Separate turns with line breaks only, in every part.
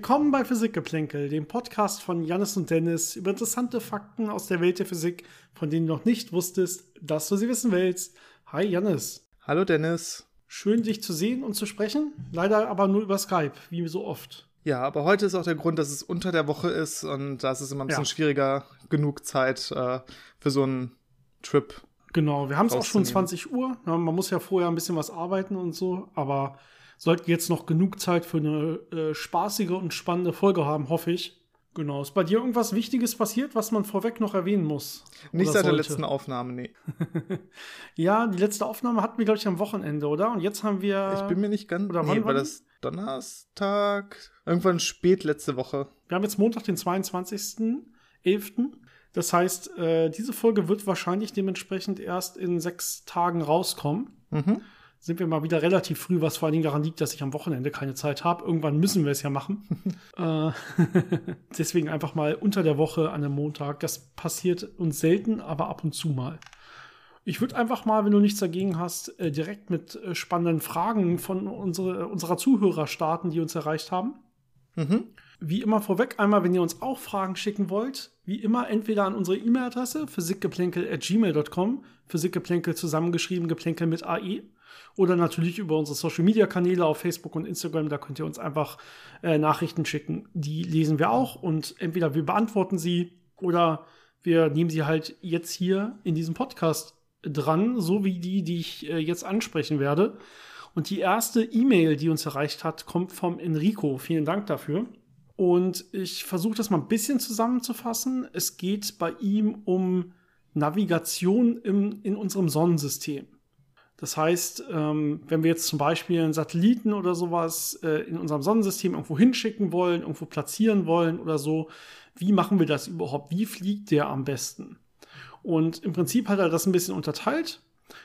Willkommen bei Physikgeplänkel, dem Podcast von Jannis und Dennis über interessante Fakten aus der Welt der Physik, von denen du noch nicht wusstest, dass du sie wissen willst. Hi Jannis.
Hallo Dennis.
Schön, dich zu sehen und zu sprechen. Leider aber nur über Skype, wie so oft.
Ja, aber heute ist auch der Grund, dass es unter der Woche ist und da ist es immer ein bisschen ja. schwieriger, genug Zeit äh, für so einen Trip.
Genau, wir haben es auch schon 20 Uhr. man muss ja vorher ein bisschen was arbeiten und so, aber sollten jetzt noch genug Zeit für eine äh, spaßige und spannende Folge haben, hoffe ich. Genau. Ist bei dir irgendwas Wichtiges passiert, was man vorweg noch erwähnen muss?
Nicht seit sollte? der letzten Aufnahme, nee.
ja, die letzte Aufnahme hatten wir, glaube ich, am Wochenende, oder? Und jetzt haben wir.
Ich bin mir nicht ganz. Oder nee, war das Donnerstag? Irgendwann spät letzte Woche.
Wir haben jetzt Montag, den 22.11. Das heißt, äh, diese Folge wird wahrscheinlich dementsprechend erst in sechs Tagen rauskommen. Mhm sind wir mal wieder relativ früh, was vor allen Dingen daran liegt, dass ich am Wochenende keine Zeit habe. Irgendwann müssen wir es ja machen. äh, deswegen einfach mal unter der Woche an einem Montag. Das passiert uns selten, aber ab und zu mal. Ich würde einfach mal, wenn du nichts dagegen hast, äh, direkt mit äh, spannenden Fragen von unsere, unserer Zuhörer starten, die uns erreicht haben. Mhm. Wie immer vorweg einmal, wenn ihr uns auch Fragen schicken wollt, wie immer entweder an unsere E-Mail-Adresse physikgeplänkel.gmail.com, physikgeplänkel zusammengeschrieben, geplänkel mit AE oder natürlich über unsere Social Media Kanäle auf Facebook und Instagram. Da könnt ihr uns einfach äh, Nachrichten schicken. Die lesen wir auch und entweder wir beantworten sie oder wir nehmen sie halt jetzt hier in diesem Podcast dran, so wie die, die ich äh, jetzt ansprechen werde. Und die erste E-Mail, die uns erreicht hat, kommt vom Enrico. Vielen Dank dafür. Und ich versuche das mal ein bisschen zusammenzufassen. Es geht bei ihm um Navigation im, in unserem Sonnensystem. Das heißt, ähm, wenn wir jetzt zum Beispiel einen Satelliten oder sowas äh, in unserem Sonnensystem irgendwo hinschicken wollen, irgendwo platzieren wollen oder so, wie machen wir das überhaupt? Wie fliegt der am besten? Und im Prinzip hat er das ein bisschen unterteilt.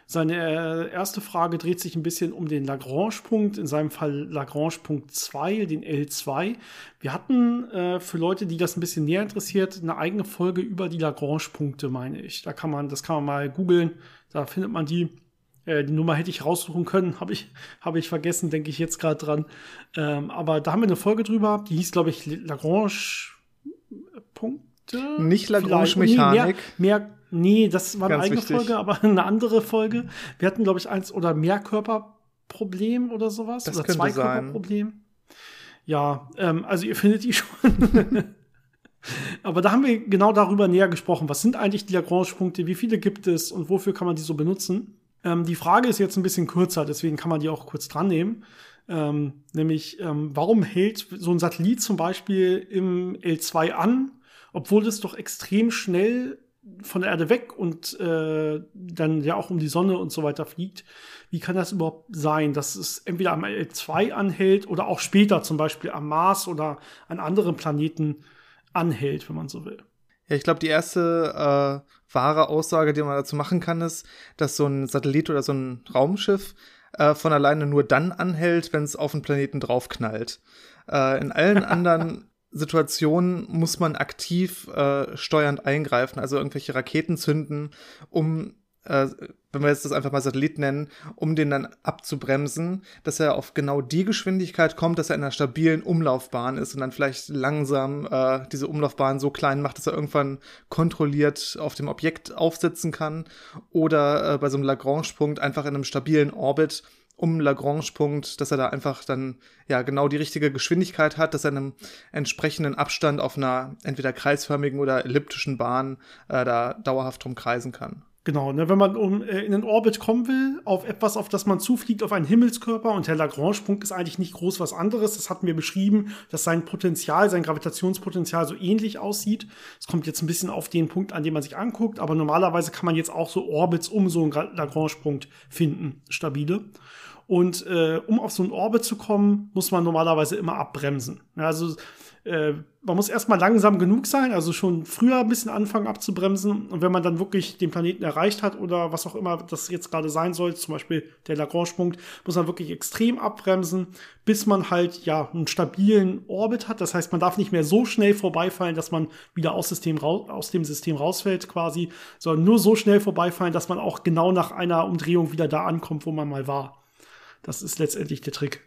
Seine äh, erste Frage dreht sich ein bisschen um den Lagrange-Punkt, in seinem Fall Lagrange-Punkt 2, den L2. Wir hatten äh, für Leute, die das ein bisschen näher interessiert, eine eigene Folge über die Lagrange-Punkte, meine ich. Da kann man, das kann man mal googeln, da findet man die. Äh, die Nummer hätte ich raussuchen können, habe ich, hab ich vergessen, denke ich jetzt gerade dran. Ähm, aber da haben wir eine Folge drüber, die hieß, glaube ich, Lagrange-Punkte.
Nicht Lagrange-Mechanik.
Nee, mehr, mehr, nee, das war eine eigene wichtig. Folge, aber eine andere Folge. Wir hatten, glaube ich, eins oder mehr Körperproblem oder sowas.
Das
oder
zwei Körperproblem.
Ja, ähm, also ihr findet die schon. Aber da haben wir genau darüber näher gesprochen. Was sind eigentlich die Lagrange-Punkte? Wie viele gibt es und wofür kann man die so benutzen? Ähm, die Frage ist jetzt ein bisschen kürzer, deswegen kann man die auch kurz dran nehmen. Ähm, nämlich, ähm, warum hält so ein Satellit zum Beispiel im L2 an, obwohl es doch extrem schnell von der Erde weg und äh, dann ja auch um die Sonne und so weiter fliegt. Wie kann das überhaupt sein, dass es entweder am L2 anhält oder auch später zum Beispiel am Mars oder an anderen Planeten anhält, wenn man so will?
Ja, ich glaube, die erste äh, wahre Aussage, die man dazu machen kann, ist, dass so ein Satellit oder so ein Raumschiff äh, von alleine nur dann anhält, wenn es auf den Planeten draufknallt. Äh, in allen anderen Situationen muss man aktiv äh, steuernd eingreifen, also irgendwelche Raketen zünden, um äh, wenn wir jetzt das einfach mal Satellit nennen, um den dann abzubremsen, dass er auf genau die Geschwindigkeit kommt, dass er in einer stabilen Umlaufbahn ist und dann vielleicht langsam äh, diese Umlaufbahn so klein macht, dass er irgendwann kontrolliert auf dem Objekt aufsitzen kann oder äh, bei so einem Lagrange-Punkt einfach in einem stabilen Orbit um Lagrange-Punkt, dass er da einfach dann ja genau die richtige Geschwindigkeit hat, dass er in einem entsprechenden Abstand auf einer entweder kreisförmigen oder elliptischen Bahn äh, da dauerhaft drum kreisen kann.
Genau, ne, wenn man um, äh, in den Orbit kommen will, auf etwas, auf das man zufliegt, auf einen Himmelskörper, und der Lagrange-Punkt ist eigentlich nicht groß was anderes. Das hatten wir beschrieben, dass sein Potenzial, sein Gravitationspotenzial so ähnlich aussieht. Es kommt jetzt ein bisschen auf den Punkt, an dem man sich anguckt, aber normalerweise kann man jetzt auch so Orbits um so einen Lagrange-Punkt finden, stabile. Und äh, um auf so einen Orbit zu kommen, muss man normalerweise immer abbremsen. Also äh, man muss erstmal langsam genug sein, also schon früher ein bisschen anfangen abzubremsen. Und wenn man dann wirklich den Planeten erreicht hat oder was auch immer das jetzt gerade sein soll, zum Beispiel der Lagrange-Punkt, muss man wirklich extrem abbremsen, bis man halt ja einen stabilen Orbit hat. Das heißt, man darf nicht mehr so schnell vorbeifallen, dass man wieder aus, System aus dem System rausfällt quasi, sondern nur so schnell vorbeifallen, dass man auch genau nach einer Umdrehung wieder da ankommt, wo man mal war. Das ist letztendlich der Trick.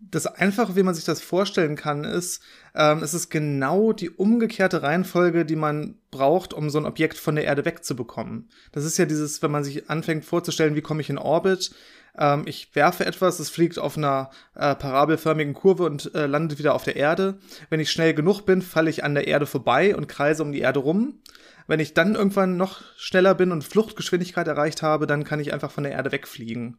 Das Einfache, wie man sich das vorstellen kann, ist, ähm, es ist genau die umgekehrte Reihenfolge, die man braucht, um so ein Objekt von der Erde wegzubekommen. Das ist ja dieses, wenn man sich anfängt vorzustellen, wie komme ich in Orbit, ähm, ich werfe etwas, es fliegt auf einer äh, parabelförmigen Kurve und äh, landet wieder auf der Erde. Wenn ich schnell genug bin, falle ich an der Erde vorbei und kreise um die Erde rum. Wenn ich dann irgendwann noch schneller bin und Fluchtgeschwindigkeit erreicht habe, dann kann ich einfach von der Erde wegfliegen.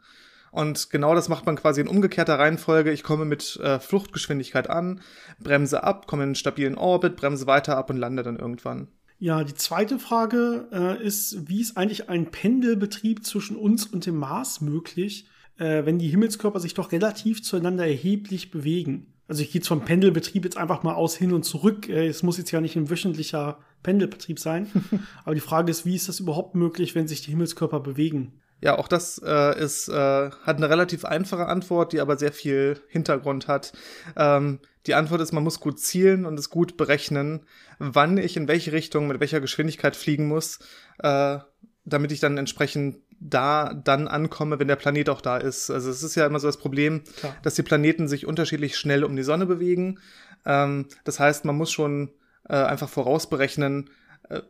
Und genau das macht man quasi in umgekehrter Reihenfolge. Ich komme mit äh, Fluchtgeschwindigkeit an, bremse ab, komme in einen stabilen Orbit, bremse weiter ab und lande dann irgendwann.
Ja, die zweite Frage äh, ist, wie ist eigentlich ein Pendelbetrieb zwischen uns und dem Mars möglich, äh, wenn die Himmelskörper sich doch relativ zueinander erheblich bewegen? Also ich gehe vom Pendelbetrieb jetzt einfach mal aus hin und zurück. Äh, es muss jetzt ja nicht ein wöchentlicher Pendelbetrieb sein. Aber die Frage ist, wie ist das überhaupt möglich, wenn sich die Himmelskörper bewegen?
Ja, auch das äh, ist, äh, hat eine relativ einfache Antwort, die aber sehr viel Hintergrund hat. Ähm, die Antwort ist, man muss gut zielen und es gut berechnen, wann ich in welche Richtung mit welcher Geschwindigkeit fliegen muss, äh, damit ich dann entsprechend da dann ankomme, wenn der Planet auch da ist. Also es ist ja immer so das Problem, Klar. dass die Planeten sich unterschiedlich schnell um die Sonne bewegen. Ähm, das heißt, man muss schon äh, einfach vorausberechnen,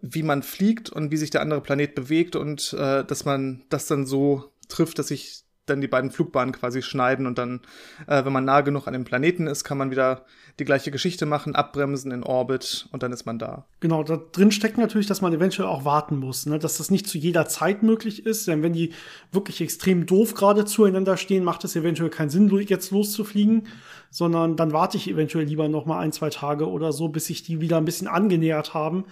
wie man fliegt und wie sich der andere Planet bewegt und äh, dass man das dann so trifft, dass sich dann die beiden Flugbahnen quasi schneiden und dann, äh, wenn man nah genug an dem Planeten ist, kann man wieder die gleiche Geschichte machen, abbremsen in Orbit und dann ist man da.
Genau, da drin steckt natürlich, dass man eventuell auch warten muss, ne? dass das nicht zu jeder Zeit möglich ist, denn wenn die wirklich extrem doof gerade zueinander stehen, macht es eventuell keinen Sinn, jetzt loszufliegen, sondern dann warte ich eventuell lieber noch mal ein, zwei Tage oder so, bis sich die wieder ein bisschen angenähert haben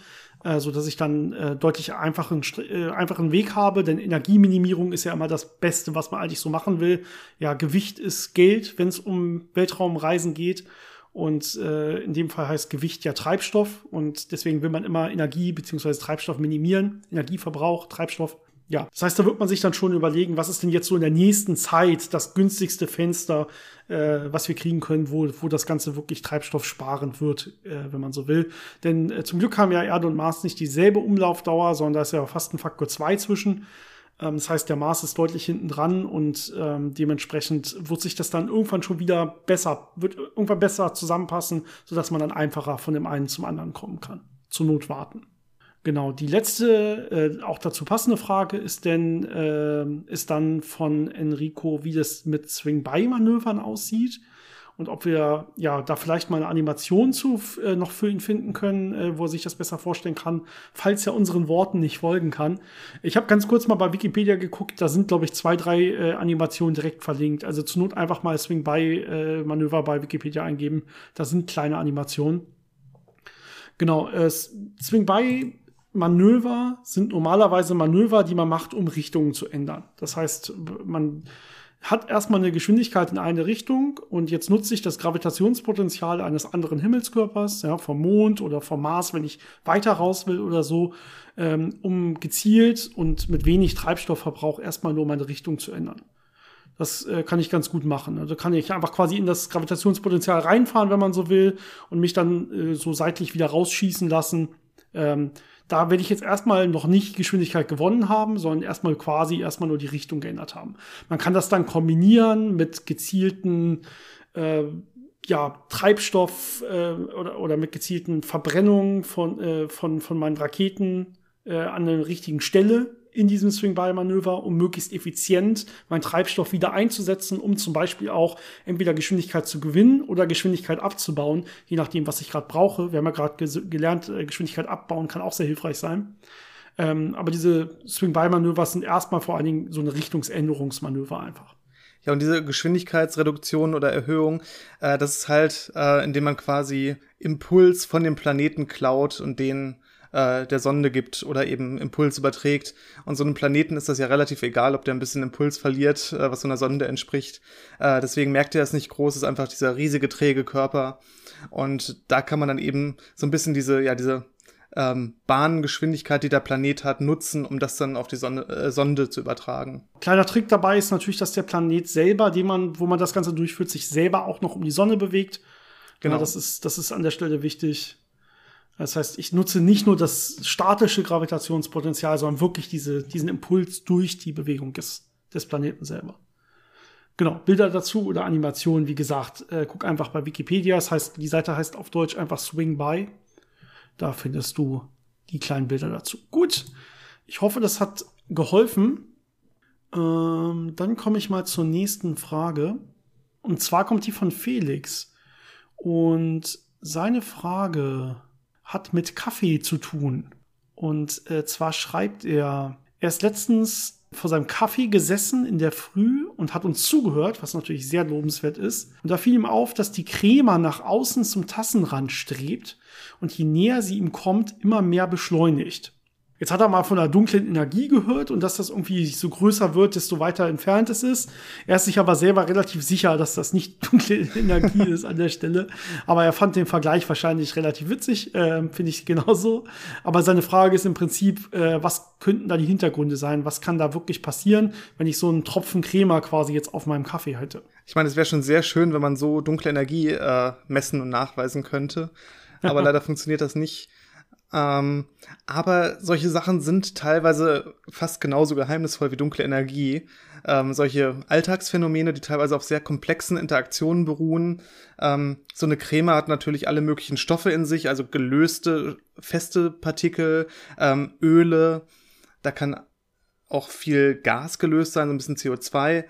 äh, so dass ich dann äh, deutlich einfachen, äh, einfachen Weg habe, denn Energieminimierung ist ja immer das Beste, was man eigentlich so machen will. Ja, Gewicht ist Geld, wenn es um Weltraumreisen geht. Und äh, in dem Fall heißt Gewicht ja Treibstoff und deswegen will man immer Energie beziehungsweise Treibstoff minimieren, Energieverbrauch, Treibstoff ja, das heißt, da wird man sich dann schon überlegen, was ist denn jetzt so in der nächsten Zeit das günstigste Fenster, äh, was wir kriegen können, wo, wo das Ganze wirklich treibstoffsparend wird, äh, wenn man so will. Denn äh, zum Glück haben ja Erde und Mars nicht dieselbe Umlaufdauer, sondern da ist ja fast ein Faktor 2 zwischen. Ähm, das heißt, der Mars ist deutlich hinten dran und ähm, dementsprechend wird sich das dann irgendwann schon wieder besser, wird irgendwann besser zusammenpassen, sodass man dann einfacher von dem einen zum anderen kommen kann. Zur Not warten. Genau, die letzte, äh, auch dazu passende Frage ist denn, äh, ist dann von Enrico, wie das mit Swing-By-Manövern aussieht und ob wir ja da vielleicht mal eine Animation zu äh, noch für ihn finden können, äh, wo er sich das besser vorstellen kann, falls er unseren Worten nicht folgen kann. Ich habe ganz kurz mal bei Wikipedia geguckt, da sind glaube ich zwei, drei äh, Animationen direkt verlinkt. Also zur Not einfach mal Swing-By-Manöver bei Wikipedia eingeben. Da sind kleine Animationen. Genau, äh, Swing-By Manöver sind normalerweise Manöver, die man macht, um Richtungen zu ändern. Das heißt, man hat erstmal eine Geschwindigkeit in eine Richtung und jetzt nutze ich das Gravitationspotenzial eines anderen Himmelskörpers, ja, vom Mond oder vom Mars, wenn ich weiter raus will oder so, ähm, um gezielt und mit wenig Treibstoffverbrauch erstmal nur meine Richtung zu ändern. Das äh, kann ich ganz gut machen. Also kann ich einfach quasi in das Gravitationspotenzial reinfahren, wenn man so will, und mich dann äh, so seitlich wieder rausschießen lassen. Ähm, da werde ich jetzt erstmal noch nicht Geschwindigkeit gewonnen haben, sondern erstmal quasi erstmal nur die Richtung geändert haben. Man kann das dann kombinieren mit gezielten äh, ja, Treibstoff äh, oder, oder mit gezielten Verbrennungen von, äh, von, von meinen Raketen äh, an der richtigen Stelle in diesem Swing-By-Manöver, um möglichst effizient meinen Treibstoff wieder einzusetzen, um zum Beispiel auch entweder Geschwindigkeit zu gewinnen oder Geschwindigkeit abzubauen, je nachdem, was ich gerade brauche. Wir haben ja gerade gelernt, äh, Geschwindigkeit abbauen kann auch sehr hilfreich sein. Ähm, aber diese Swing-By-Manöver sind erstmal vor allen Dingen so eine Richtungsänderungsmanöver einfach.
Ja, und diese Geschwindigkeitsreduktion oder Erhöhung, äh, das ist halt, äh, indem man quasi Impuls von dem Planeten klaut und den äh, der Sonde gibt oder eben Impuls überträgt. Und so einem Planeten ist das ja relativ egal, ob der ein bisschen Impuls verliert, äh, was so einer Sonde entspricht. Äh, deswegen merkt er es nicht groß, ist einfach dieser riesige, träge Körper. Und da kann man dann eben so ein bisschen diese, ja, diese ähm, Bahngeschwindigkeit, die der Planet hat, nutzen, um das dann auf die Sonne, äh, Sonde zu übertragen.
Kleiner Trick dabei ist natürlich, dass der Planet selber, den man, wo man das Ganze durchführt, sich selber auch noch um die Sonne bewegt. Genau. Ja, das ist, das ist an der Stelle wichtig. Das heißt, ich nutze nicht nur das statische Gravitationspotenzial, sondern wirklich diese, diesen Impuls durch die Bewegung des, des Planeten selber. Genau, Bilder dazu oder Animationen, wie gesagt, äh, guck einfach bei Wikipedia. Das heißt, die Seite heißt auf Deutsch einfach Swing By. Da findest du die kleinen Bilder dazu. Gut, ich hoffe, das hat geholfen. Ähm, dann komme ich mal zur nächsten Frage. Und zwar kommt die von Felix. Und seine Frage hat mit Kaffee zu tun. Und äh, zwar schreibt er, er ist letztens vor seinem Kaffee gesessen in der Früh und hat uns zugehört, was natürlich sehr lobenswert ist. Und da fiel ihm auf, dass die Crema nach außen zum Tassenrand strebt und je näher sie ihm kommt, immer mehr beschleunigt. Jetzt hat er mal von der dunklen Energie gehört und dass das irgendwie so größer wird, desto weiter entfernt es ist. Er ist sich aber selber relativ sicher, dass das nicht dunkle Energie ist an der Stelle. Aber er fand den Vergleich wahrscheinlich relativ witzig, äh, finde ich genauso. Aber seine Frage ist im Prinzip, äh, was könnten da die Hintergründe sein? Was kann da wirklich passieren, wenn ich so einen Tropfen Crema quasi jetzt auf meinem Kaffee hätte?
Ich meine, es wäre schon sehr schön, wenn man so dunkle Energie äh, messen und nachweisen könnte. Aber leider funktioniert das nicht. Ähm, aber solche Sachen sind teilweise fast genauso geheimnisvoll wie dunkle Energie. Ähm, solche Alltagsphänomene, die teilweise auf sehr komplexen Interaktionen beruhen. Ähm, so eine Creme hat natürlich alle möglichen Stoffe in sich, also gelöste, feste Partikel, ähm, Öle. Da kann auch viel Gas gelöst sein, so ein bisschen CO2.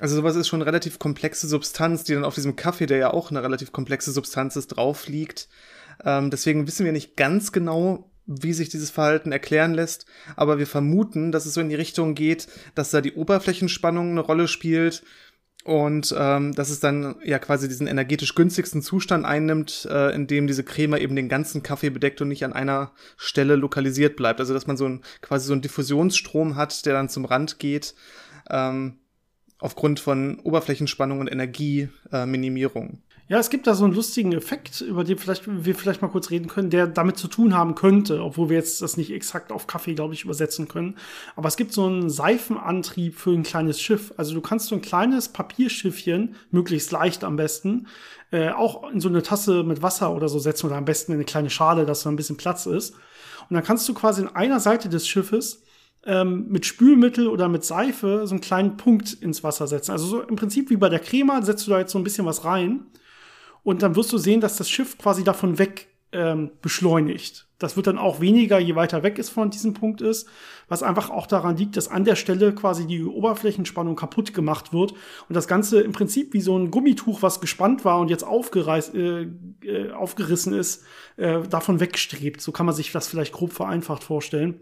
Also sowas ist schon eine relativ komplexe Substanz, die dann auf diesem Kaffee, der ja auch eine relativ komplexe Substanz ist, drauf liegt. Ähm, deswegen wissen wir nicht ganz genau, wie sich dieses Verhalten erklären lässt, aber wir vermuten, dass es so in die Richtung geht, dass da die Oberflächenspannung eine Rolle spielt und ähm, dass es dann ja quasi diesen energetisch günstigsten Zustand einnimmt, äh, in dem diese Creme eben den ganzen Kaffee bedeckt und nicht an einer Stelle lokalisiert bleibt. Also dass man so ein quasi so einen Diffusionsstrom hat, der dann zum Rand geht. Ähm, aufgrund von Oberflächenspannung und Energieminimierung.
Äh, ja, es gibt da so einen lustigen Effekt, über den vielleicht, wir vielleicht mal kurz reden können, der damit zu tun haben könnte, obwohl wir jetzt das nicht exakt auf Kaffee, glaube ich, übersetzen können. Aber es gibt so einen Seifenantrieb für ein kleines Schiff. Also du kannst so ein kleines Papierschiffchen, möglichst leicht am besten, äh, auch in so eine Tasse mit Wasser oder so setzen oder am besten in eine kleine Schale, dass da ein bisschen Platz ist. Und dann kannst du quasi in einer Seite des Schiffes ähm, mit Spülmittel oder mit Seife so einen kleinen Punkt ins Wasser setzen. Also so im Prinzip wie bei der Crema setzt du da jetzt so ein bisschen was rein und dann wirst du sehen, dass das Schiff quasi davon weg ähm, beschleunigt. Das wird dann auch weniger, je weiter weg es von diesem Punkt ist, was einfach auch daran liegt, dass an der Stelle quasi die Oberflächenspannung kaputt gemacht wird und das Ganze im Prinzip wie so ein Gummituch, was gespannt war und jetzt aufgereißt, äh, äh, aufgerissen ist, äh, davon wegstrebt. So kann man sich das vielleicht grob vereinfacht vorstellen.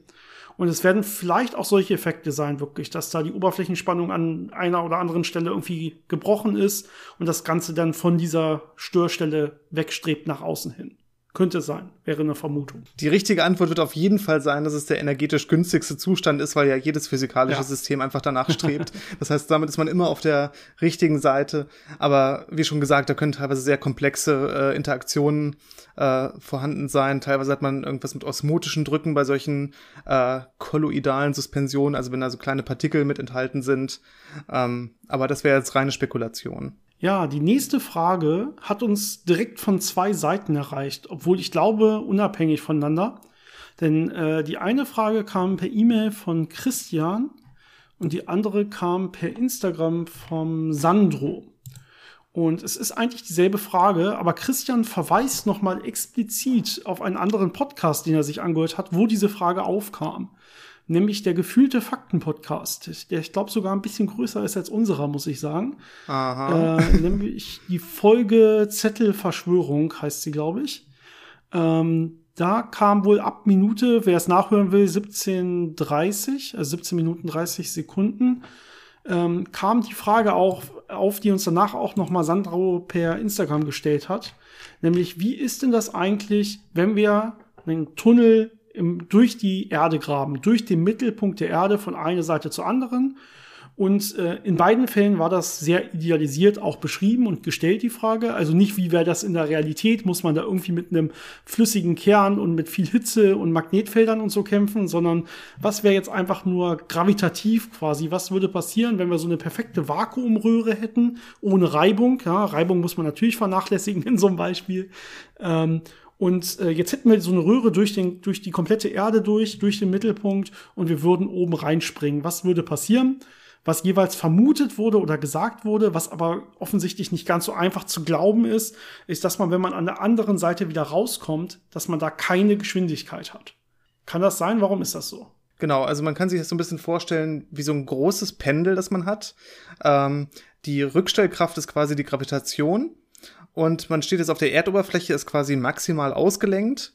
Und es werden vielleicht auch solche Effekte sein, wirklich, dass da die Oberflächenspannung an einer oder anderen Stelle irgendwie gebrochen ist und das Ganze dann von dieser Störstelle wegstrebt nach außen hin. Könnte sein, wäre eine Vermutung.
Die richtige Antwort wird auf jeden Fall sein, dass es der energetisch günstigste Zustand ist, weil ja jedes physikalische ja. System einfach danach strebt. das heißt, damit ist man immer auf der richtigen Seite. Aber wie schon gesagt, da können teilweise sehr komplexe äh, Interaktionen äh, vorhanden sein. Teilweise hat man irgendwas mit osmotischen Drücken bei solchen äh, kolloidalen Suspensionen, also wenn da so kleine Partikel mit enthalten sind. Ähm, aber das wäre jetzt reine Spekulation.
Ja, die nächste Frage hat uns direkt von zwei Seiten erreicht, obwohl ich glaube, unabhängig voneinander. Denn äh, die eine Frage kam per E-Mail von Christian und die andere kam per Instagram vom Sandro. Und es ist eigentlich dieselbe Frage, aber Christian verweist nochmal explizit auf einen anderen Podcast, den er sich angehört hat, wo diese Frage aufkam nämlich der gefühlte Fakten-Podcast, der ich glaube sogar ein bisschen größer ist als unserer, muss ich sagen. Aha. Äh, nämlich die Folge Zettelverschwörung heißt sie, glaube ich. Ähm, da kam wohl ab Minute, wer es nachhören will, 17.30, also 17 Minuten 30 Sekunden, ähm, kam die Frage auch auf, die uns danach auch nochmal Sandro per Instagram gestellt hat. Nämlich, wie ist denn das eigentlich, wenn wir einen Tunnel im, durch die Erde graben, durch den Mittelpunkt der Erde von einer Seite zur anderen. Und äh, in beiden Fällen war das sehr idealisiert auch beschrieben und gestellt, die Frage. Also nicht, wie wäre das in der Realität, muss man da irgendwie mit einem flüssigen Kern und mit viel Hitze und Magnetfeldern und so kämpfen, sondern was wäre jetzt einfach nur gravitativ quasi, was würde passieren, wenn wir so eine perfekte Vakuumröhre hätten, ohne Reibung. Ja, Reibung muss man natürlich vernachlässigen in so einem Beispiel. Ähm, und äh, jetzt hätten wir so eine Röhre durch, den, durch die komplette Erde durch, durch den Mittelpunkt und wir würden oben reinspringen. Was würde passieren? was jeweils vermutet wurde oder gesagt wurde, was aber offensichtlich nicht ganz so einfach zu glauben ist, ist, dass man, wenn man an der anderen Seite wieder rauskommt, dass man da keine Geschwindigkeit hat. Kann das sein? Warum ist das so?
Genau, also man kann sich das so ein bisschen vorstellen wie so ein großes Pendel, das man hat. Ähm, die Rückstellkraft ist quasi die Gravitation und man steht jetzt auf der Erdoberfläche, ist quasi maximal ausgelenkt.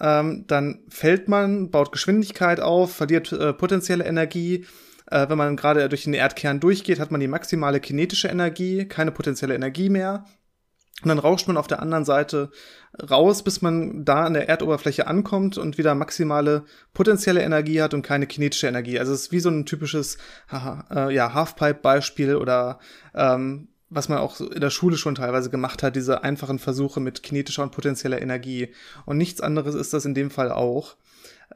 Ähm, dann fällt man, baut Geschwindigkeit auf, verliert äh, potenzielle Energie, äh, wenn man gerade durch den Erdkern durchgeht, hat man die maximale kinetische Energie, keine potenzielle Energie mehr. Und dann rauscht man auf der anderen Seite raus, bis man da an der Erdoberfläche ankommt und wieder maximale potenzielle Energie hat und keine kinetische Energie. Also es ist wie so ein typisches äh, ja, Halfpipe-Beispiel oder ähm, was man auch in der Schule schon teilweise gemacht hat, diese einfachen Versuche mit kinetischer und potenzieller Energie. Und nichts anderes ist das in dem Fall auch.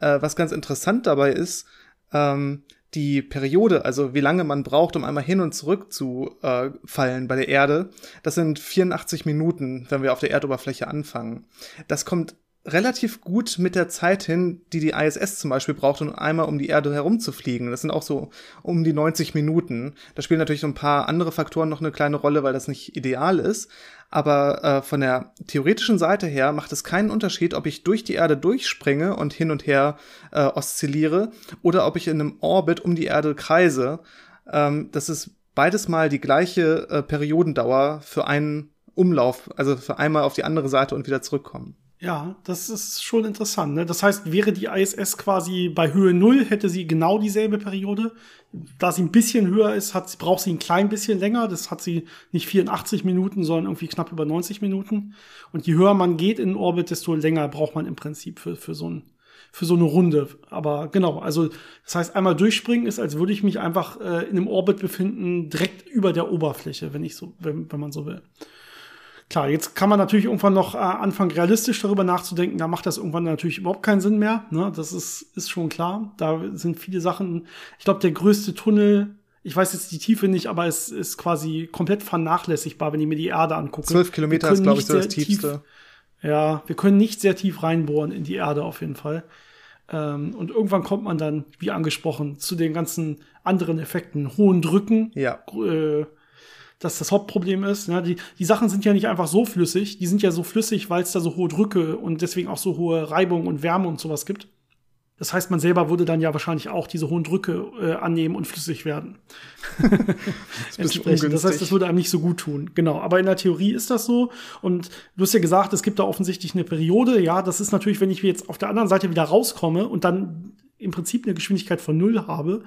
Äh, was ganz interessant dabei ist, ähm, die Periode, also wie lange man braucht, um einmal hin und zurück zu äh, fallen bei der Erde, das sind 84 Minuten, wenn wir auf der Erdoberfläche anfangen. Das kommt relativ gut mit der Zeit hin, die die ISS zum Beispiel braucht, um einmal um die Erde herumzufliegen. Das sind auch so um die 90 Minuten. Da spielen natürlich ein paar andere Faktoren noch eine kleine Rolle, weil das nicht ideal ist. Aber äh, von der theoretischen Seite her macht es keinen Unterschied, ob ich durch die Erde durchspringe und hin und her äh, oszilliere oder ob ich in einem Orbit um die Erde kreise. Ähm, das ist beides mal die gleiche äh, Periodendauer für einen Umlauf, also für einmal auf die andere Seite und wieder zurückkommen.
Ja, das ist schon interessant. Ne? Das heißt, wäre die ISS quasi bei Höhe Null, hätte sie genau dieselbe Periode. Da sie ein bisschen höher ist, hat, braucht sie ein klein bisschen länger. Das hat sie nicht 84 Minuten, sondern irgendwie knapp über 90 Minuten. Und je höher man geht in den Orbit, desto länger braucht man im Prinzip für, für, so, ein, für so eine Runde. Aber genau, also das heißt, einmal durchspringen ist, als würde ich mich einfach äh, in einem Orbit befinden, direkt über der Oberfläche, wenn ich so, wenn, wenn man so will. Klar, jetzt kann man natürlich irgendwann noch äh, anfangen, realistisch darüber nachzudenken. Da macht das irgendwann natürlich überhaupt keinen Sinn mehr. Ne? Das ist, ist schon klar. Da sind viele Sachen. Ich glaube, der größte Tunnel, ich weiß jetzt die Tiefe nicht, aber es ist quasi komplett vernachlässigbar, wenn ich mir die Erde angucke.
Zwölf Kilometer ist, glaube ich, so das tiefste.
Tief, ja, wir können nicht sehr tief reinbohren in die Erde auf jeden Fall. Ähm, und irgendwann kommt man dann, wie angesprochen, zu den ganzen anderen Effekten, hohen Drücken,
ja.
äh, das das Hauptproblem ist. Ja, die, die Sachen sind ja nicht einfach so flüssig, die sind ja so flüssig, weil es da so hohe Drücke und deswegen auch so hohe Reibung und Wärme und sowas gibt. Das heißt, man selber würde dann ja wahrscheinlich auch diese hohen Drücke äh, annehmen und flüssig werden. das, das heißt, das würde einem nicht so gut tun. Genau. Aber in der Theorie ist das so. Und du hast ja gesagt, es gibt da offensichtlich eine Periode. Ja, das ist natürlich, wenn ich jetzt auf der anderen Seite wieder rauskomme und dann im Prinzip eine Geschwindigkeit von null habe,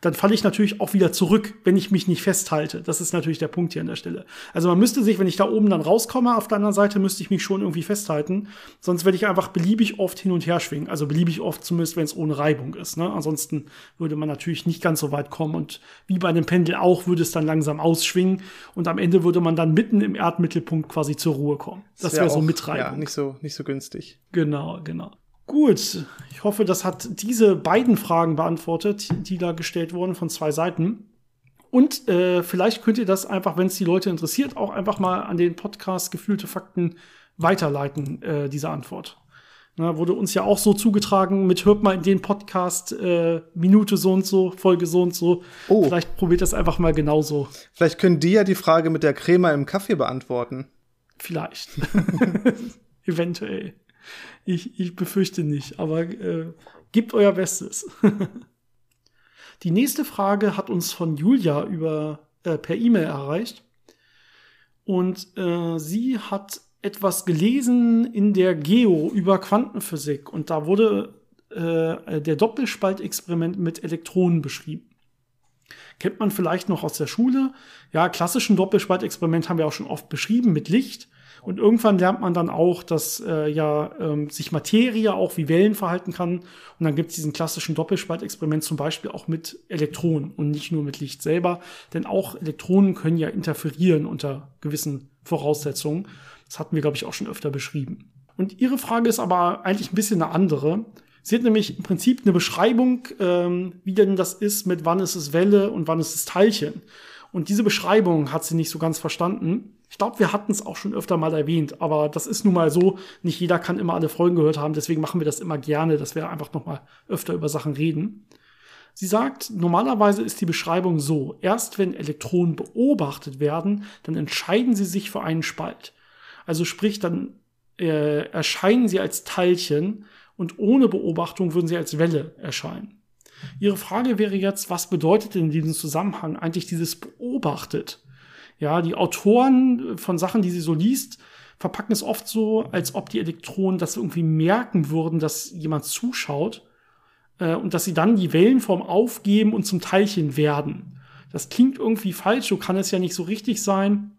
dann falle ich natürlich auch wieder zurück, wenn ich mich nicht festhalte. Das ist natürlich der Punkt hier an der Stelle. Also man müsste sich, wenn ich da oben dann rauskomme, auf der anderen Seite müsste ich mich schon irgendwie festhalten. Sonst werde ich einfach beliebig oft hin und her schwingen. Also beliebig oft zumindest, wenn es ohne Reibung ist. Ne? Ansonsten würde man natürlich nicht ganz so weit kommen. Und wie bei einem Pendel auch, würde es dann langsam ausschwingen. Und am Ende würde man dann mitten im Erdmittelpunkt quasi zur Ruhe kommen. Das, wäre wär so mit Reibung. Ja,
nicht so, nicht so günstig.
Genau, genau. Gut, ich hoffe, das hat diese beiden Fragen beantwortet, die da gestellt wurden von zwei Seiten. Und äh, vielleicht könnt ihr das einfach, wenn es die Leute interessiert, auch einfach mal an den Podcast Gefühlte Fakten weiterleiten, äh, diese Antwort. Na, wurde uns ja auch so zugetragen mit hört mal in den Podcast äh, Minute so und so, Folge so und so. Oh. Vielleicht probiert das einfach mal genauso.
Vielleicht können die ja die Frage mit der Crema im Kaffee beantworten.
Vielleicht. Eventuell. Ich, ich befürchte nicht, aber äh, gebt euer Bestes. Die nächste Frage hat uns von Julia über äh, per E-Mail erreicht. Und äh, sie hat etwas gelesen in der Geo über Quantenphysik und da wurde äh, der Doppelspaltexperiment mit Elektronen beschrieben. Kennt man vielleicht noch aus der Schule. Ja, klassischen Doppelspaltexperiment haben wir auch schon oft beschrieben mit Licht. Und irgendwann lernt man dann auch, dass äh, ja ähm, sich Materie auch wie Wellen verhalten kann. Und dann gibt es diesen klassischen Doppelspaltexperiment zum Beispiel auch mit Elektronen und nicht nur mit Licht selber. Denn auch Elektronen können ja interferieren unter gewissen Voraussetzungen. Das hatten wir, glaube ich, auch schon öfter beschrieben. Und Ihre Frage ist aber eigentlich ein bisschen eine andere. Sie hat nämlich im Prinzip eine Beschreibung, ähm, wie denn das ist, mit wann ist es Welle und wann ist es Teilchen. Und diese Beschreibung hat sie nicht so ganz verstanden. Ich glaube, wir hatten es auch schon öfter mal erwähnt, aber das ist nun mal so. Nicht jeder kann immer alle Folgen gehört haben, deswegen machen wir das immer gerne, dass wir einfach noch mal öfter über Sachen reden. Sie sagt, normalerweise ist die Beschreibung so, erst wenn Elektronen beobachtet werden, dann entscheiden sie sich für einen Spalt. Also sprich, dann äh, erscheinen sie als Teilchen und ohne Beobachtung würden sie als Welle erscheinen. Ihre Frage wäre jetzt, was bedeutet in diesem Zusammenhang eigentlich dieses beobachtet? Ja, die Autoren von Sachen, die sie so liest, verpacken es oft so, als ob die Elektronen das irgendwie merken würden, dass jemand zuschaut äh, und dass sie dann die Wellenform aufgeben und zum Teilchen werden. Das klingt irgendwie falsch, so kann es ja nicht so richtig sein.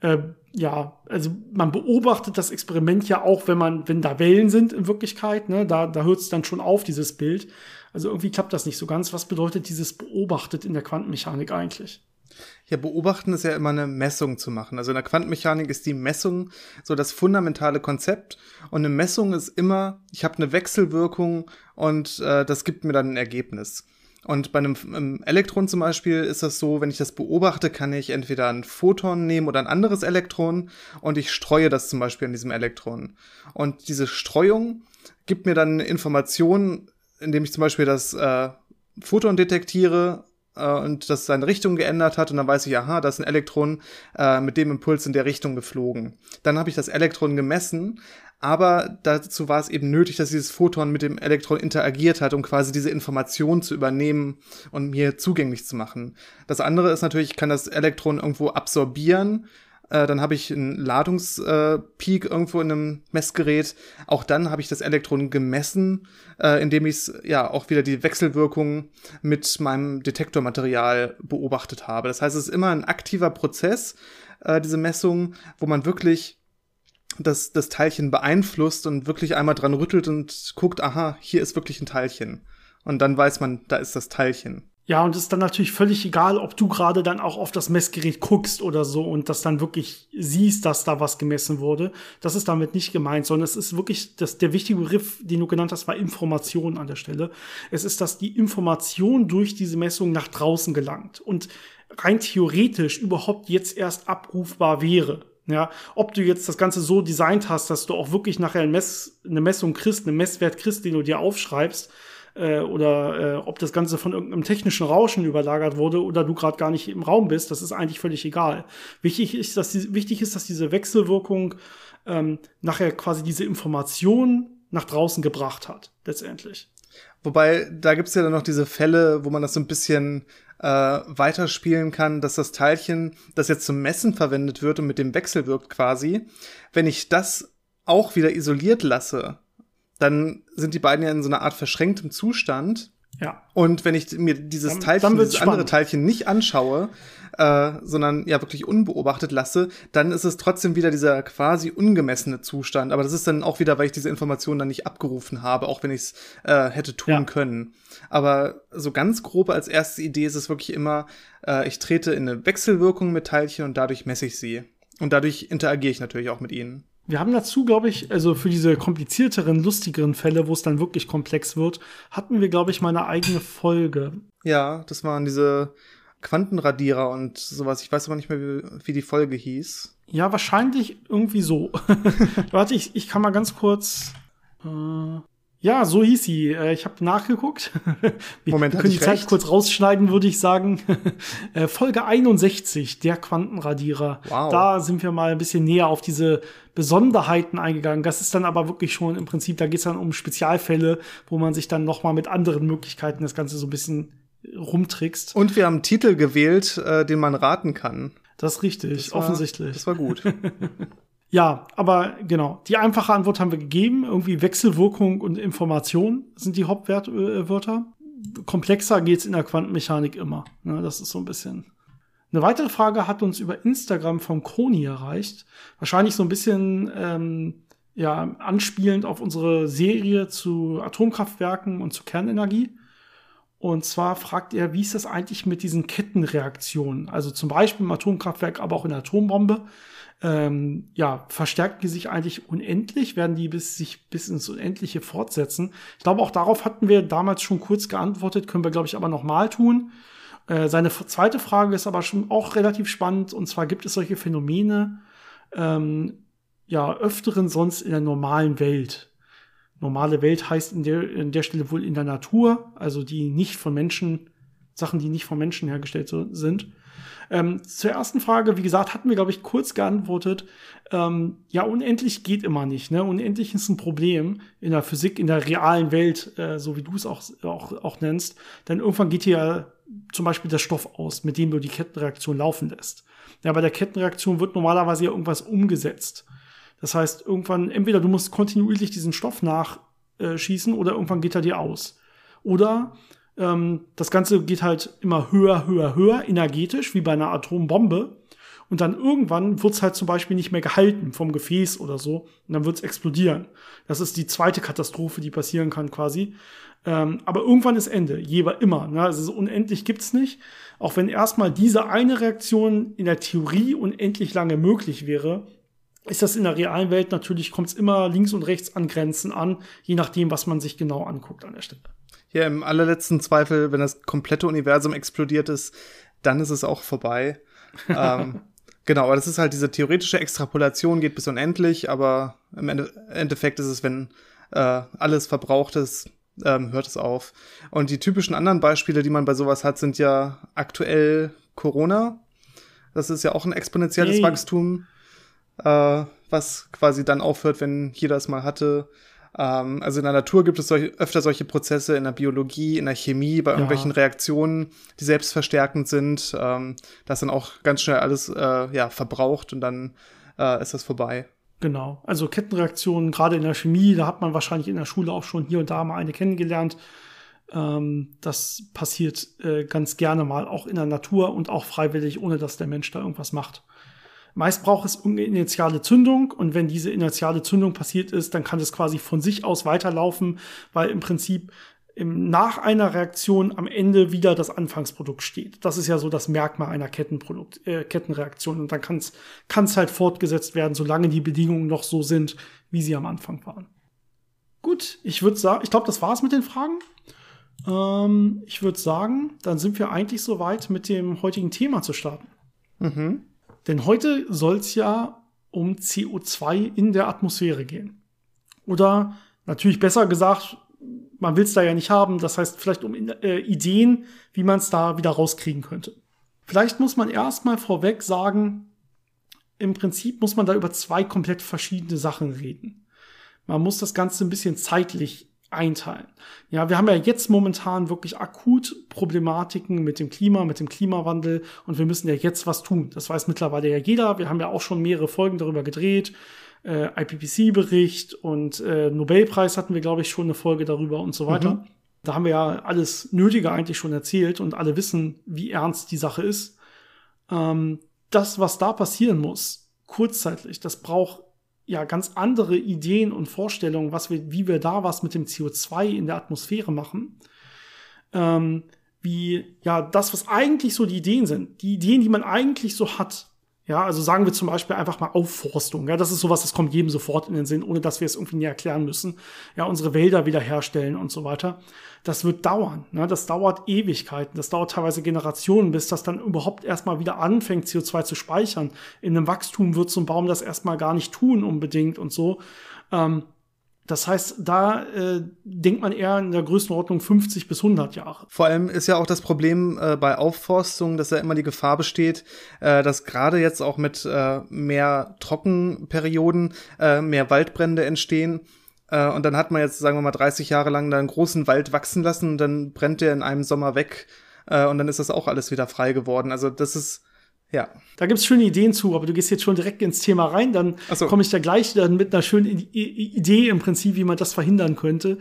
Äh, ja, also man beobachtet das Experiment ja auch, wenn man, wenn da Wellen sind in Wirklichkeit, ne, da, da hört es dann schon auf, dieses Bild. Also irgendwie klappt das nicht so ganz. Was bedeutet dieses beobachtet in der Quantenmechanik eigentlich?
Ja, beobachten ist ja immer eine Messung zu machen. Also in der Quantenmechanik ist die Messung so das fundamentale Konzept. Und eine Messung ist immer, ich habe eine Wechselwirkung und äh, das gibt mir dann ein Ergebnis. Und bei einem, Elektron zum Beispiel ist das so, wenn ich das beobachte, kann ich entweder ein Photon nehmen oder ein anderes Elektron und ich streue das zum Beispiel an diesem Elektron. Und diese Streuung gibt mir dann Informationen, indem ich zum Beispiel das äh, Photon detektiere äh, und das seine Richtung geändert hat und dann weiß ich, aha, da ist ein Elektron äh, mit dem Impuls in der Richtung geflogen. Dann habe ich das Elektron gemessen, aber dazu war es eben nötig, dass dieses Photon mit dem Elektron interagiert hat, um quasi diese Information zu übernehmen und mir zugänglich zu machen. Das andere ist natürlich, ich kann das Elektron irgendwo absorbieren äh, dann habe ich einen Ladungspeak äh, irgendwo in einem Messgerät. Auch dann habe ich das Elektron gemessen, äh, indem ich ja auch wieder die Wechselwirkung mit meinem Detektormaterial beobachtet habe. Das heißt, es ist immer ein aktiver Prozess, äh, diese Messung, wo man wirklich das, das Teilchen beeinflusst und wirklich einmal dran rüttelt und guckt, aha, hier ist wirklich ein Teilchen. Und dann weiß man, da ist das Teilchen.
Ja, und es ist dann natürlich völlig egal, ob du gerade dann auch auf das Messgerät guckst oder so und das dann wirklich siehst, dass da was gemessen wurde. Das ist damit nicht gemeint, sondern es ist wirklich, das, der wichtige Begriff, den du genannt hast, war Information an der Stelle. Es ist, dass die Information durch diese Messung nach draußen gelangt und rein theoretisch überhaupt jetzt erst abrufbar wäre. Ja, ob du jetzt das Ganze so designt hast, dass du auch wirklich nachher ein Mess, eine Messung kriegst, einen Messwert kriegst, den du dir aufschreibst, äh, oder äh, ob das Ganze von irgendeinem technischen Rauschen überlagert wurde oder du gerade gar nicht im Raum bist, das ist eigentlich völlig egal. Wichtig ist, dass die, wichtig ist, dass diese Wechselwirkung ähm, nachher quasi diese Information nach draußen gebracht hat, letztendlich.
Wobei, da gibt's ja dann noch diese Fälle, wo man das so ein bisschen äh, weiterspielen kann, dass das Teilchen, das jetzt zum Messen verwendet wird und mit dem Wechsel wirkt quasi, wenn ich das auch wieder isoliert lasse, dann sind die beiden ja in so einer Art verschränktem Zustand.
Ja.
Und wenn ich mir dieses dann, Teilchen, dann dieses andere Teilchen nicht anschaue, äh, sondern ja wirklich unbeobachtet lasse, dann ist es trotzdem wieder dieser quasi ungemessene Zustand. Aber das ist dann auch wieder, weil ich diese Information dann nicht abgerufen habe, auch wenn ich es äh, hätte tun ja. können. Aber so ganz grob als erste Idee ist es wirklich immer, äh, ich trete in eine Wechselwirkung mit Teilchen und dadurch messe ich sie. Und dadurch interagiere ich natürlich auch mit ihnen.
Wir haben dazu, glaube ich, also für diese komplizierteren, lustigeren Fälle, wo es dann wirklich komplex wird, hatten wir, glaube ich, mal eine eigene Folge.
Ja, das waren diese Quantenradierer und sowas. Ich weiß aber nicht mehr, wie, wie die Folge hieß.
Ja, wahrscheinlich irgendwie so. Warte, ich, ich kann mal ganz kurz. Äh, ja, so hieß sie. Äh, ich habe nachgeguckt. Wir Moment, können die Zeit recht? kurz rausschneiden, würde ich sagen. Äh, Folge 61, der Quantenradierer. Wow. Da sind wir mal ein bisschen näher auf diese Besonderheiten eingegangen. Das ist dann aber wirklich schon im Prinzip, da geht es dann um Spezialfälle, wo man sich dann noch mal mit anderen Möglichkeiten das Ganze so ein bisschen rumtrickst.
Und wir haben einen Titel gewählt, äh, den man raten kann.
Das ist richtig, das war, offensichtlich.
Das war gut.
Ja, aber genau. Die einfache Antwort haben wir gegeben. Irgendwie Wechselwirkung und Information sind die Hauptwörter. Komplexer geht's in der Quantenmechanik immer. Ne, das ist so ein bisschen. Eine weitere Frage hat uns über Instagram von Koni erreicht. Wahrscheinlich so ein bisschen ähm, ja, anspielend auf unsere Serie zu Atomkraftwerken und zu Kernenergie. Und zwar fragt er, wie ist das eigentlich mit diesen Kettenreaktionen? Also zum Beispiel im Atomkraftwerk, aber auch in der Atombombe ähm, ja, verstärken die sich eigentlich unendlich, werden die bis sich bis ins Unendliche fortsetzen. Ich glaube, auch darauf hatten wir damals schon kurz geantwortet, können wir, glaube ich, aber nochmal tun. Äh, seine zweite Frage ist aber schon auch relativ spannend, und zwar gibt es solche Phänomene, ähm, ja, öfteren sonst in der normalen Welt. Normale Welt heißt in der, in der Stelle wohl in der Natur, also die nicht von Menschen, Sachen, die nicht von Menschen hergestellt sind. Ähm, zur ersten Frage, wie gesagt, hatten wir, glaube ich, kurz geantwortet. Ähm, ja, unendlich geht immer nicht. Ne? Unendlich ist ein Problem in der Physik, in der realen Welt, äh, so wie du es auch, auch, auch nennst. Denn irgendwann geht hier zum Beispiel der Stoff aus, mit dem du die Kettenreaktion laufen lässt. Ja, bei der Kettenreaktion wird normalerweise ja irgendwas umgesetzt. Das heißt, irgendwann, entweder du musst kontinuierlich diesen Stoff nachschießen oder irgendwann geht er dir aus. Oder ähm, das Ganze geht halt immer höher, höher, höher, energetisch, wie bei einer Atombombe. Und dann irgendwann wird's halt zum Beispiel nicht mehr gehalten vom Gefäß oder so. Und dann wird's explodieren. Das ist die zweite Katastrophe, die passieren kann quasi. Ähm, aber irgendwann ist Ende. Jeweils immer. Ne? Also unendlich gibt's nicht. Auch wenn erstmal diese eine Reaktion in der Theorie unendlich lange möglich wäre, ist das in der realen Welt natürlich, kommt's immer links und rechts an Grenzen an, je nachdem, was man sich genau anguckt an der Stelle.
Ja, im allerletzten Zweifel, wenn das komplette Universum explodiert ist, dann ist es auch vorbei. ähm, genau, aber das ist halt diese theoretische Extrapolation, geht bis unendlich, aber im Ende Endeffekt ist es, wenn äh, alles verbraucht ist, ähm, hört es auf. Und die typischen anderen Beispiele, die man bei sowas hat, sind ja aktuell Corona. Das ist ja auch ein exponentielles hey. Wachstum, äh, was quasi dann aufhört, wenn jeder es mal hatte. Ähm, also in der Natur gibt es solche, öfter solche Prozesse, in der Biologie, in der Chemie, bei irgendwelchen ja. Reaktionen, die selbstverstärkend sind, ähm, das dann auch ganz schnell alles äh, ja, verbraucht und dann äh, ist das vorbei.
Genau. Also Kettenreaktionen, gerade in der Chemie, da hat man wahrscheinlich in der Schule auch schon hier und da mal eine kennengelernt. Ähm, das passiert äh, ganz gerne mal auch in der Natur und auch freiwillig, ohne dass der Mensch da irgendwas macht. Meist braucht es eine initiale Zündung und wenn diese initiale Zündung passiert ist, dann kann es quasi von sich aus weiterlaufen, weil im Prinzip im, nach einer Reaktion am Ende wieder das Anfangsprodukt steht. Das ist ja so das Merkmal einer Kettenprodukt, äh, Kettenreaktion. Und dann kann es halt fortgesetzt werden, solange die Bedingungen noch so sind, wie sie am Anfang waren. Gut, ich würde sagen, ich glaube, das war's mit den Fragen. Ähm, ich würde sagen, dann sind wir eigentlich soweit, mit dem heutigen Thema zu starten. Mhm. Denn heute soll es ja um CO2 in der Atmosphäre gehen. Oder natürlich besser gesagt, man will es da ja nicht haben. Das heißt, vielleicht um äh, Ideen, wie man es da wieder rauskriegen könnte. Vielleicht muss man erstmal vorweg sagen, im Prinzip muss man da über zwei komplett verschiedene Sachen reden. Man muss das Ganze ein bisschen zeitlich einteilen. Ja, wir haben ja jetzt momentan wirklich akut Problematiken mit dem Klima, mit dem Klimawandel und wir müssen ja jetzt was tun. Das weiß mittlerweile ja jeder. Wir haben ja auch schon mehrere Folgen darüber gedreht. Äh, IPCC-Bericht und äh, Nobelpreis hatten wir, glaube ich, schon eine Folge darüber und so weiter. Mhm. Da haben wir ja alles Nötige eigentlich schon erzählt und alle wissen, wie ernst die Sache ist. Ähm, das, was da passieren muss, kurzzeitig, das braucht ja ganz andere Ideen und Vorstellungen, was wir, wie wir da was mit dem CO2 in der Atmosphäre machen. Ähm, wie ja das, was eigentlich so die Ideen sind, die Ideen, die man eigentlich so hat, ja, also sagen wir zum Beispiel einfach mal Aufforstung. Ja, das ist sowas, das kommt jedem sofort in den Sinn, ohne dass wir es irgendwie näher erklären müssen. Ja, unsere Wälder wiederherstellen und so weiter. Das wird dauern. Ne? Das dauert Ewigkeiten. Das dauert teilweise Generationen, bis das dann überhaupt erstmal wieder anfängt, CO2 zu speichern. In einem Wachstum wird so ein Baum das erstmal gar nicht tun unbedingt und so. Ähm, das heißt, da äh, denkt man eher in der Größenordnung 50 bis 100 Jahre.
Vor allem ist ja auch das Problem äh, bei Aufforstung, dass ja immer die Gefahr besteht, äh, dass gerade jetzt auch mit äh, mehr Trockenperioden äh, mehr Waldbrände entstehen. Äh, und dann hat man jetzt, sagen wir mal, 30 Jahre lang da einen großen Wald wachsen lassen und dann brennt der in einem Sommer weg. Äh, und dann ist das auch alles wieder frei geworden. Also das ist ja.
Da gibt's schöne Ideen zu, aber du gehst jetzt schon direkt ins Thema rein, dann so. komme ich da gleich dann mit einer schönen Idee im Prinzip, wie man das verhindern könnte.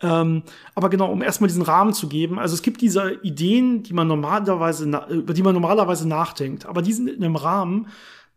Ähm, aber genau, um erstmal diesen Rahmen zu geben. Also es gibt diese Ideen, die man normalerweise, über die man normalerweise nachdenkt, aber die sind in einem Rahmen,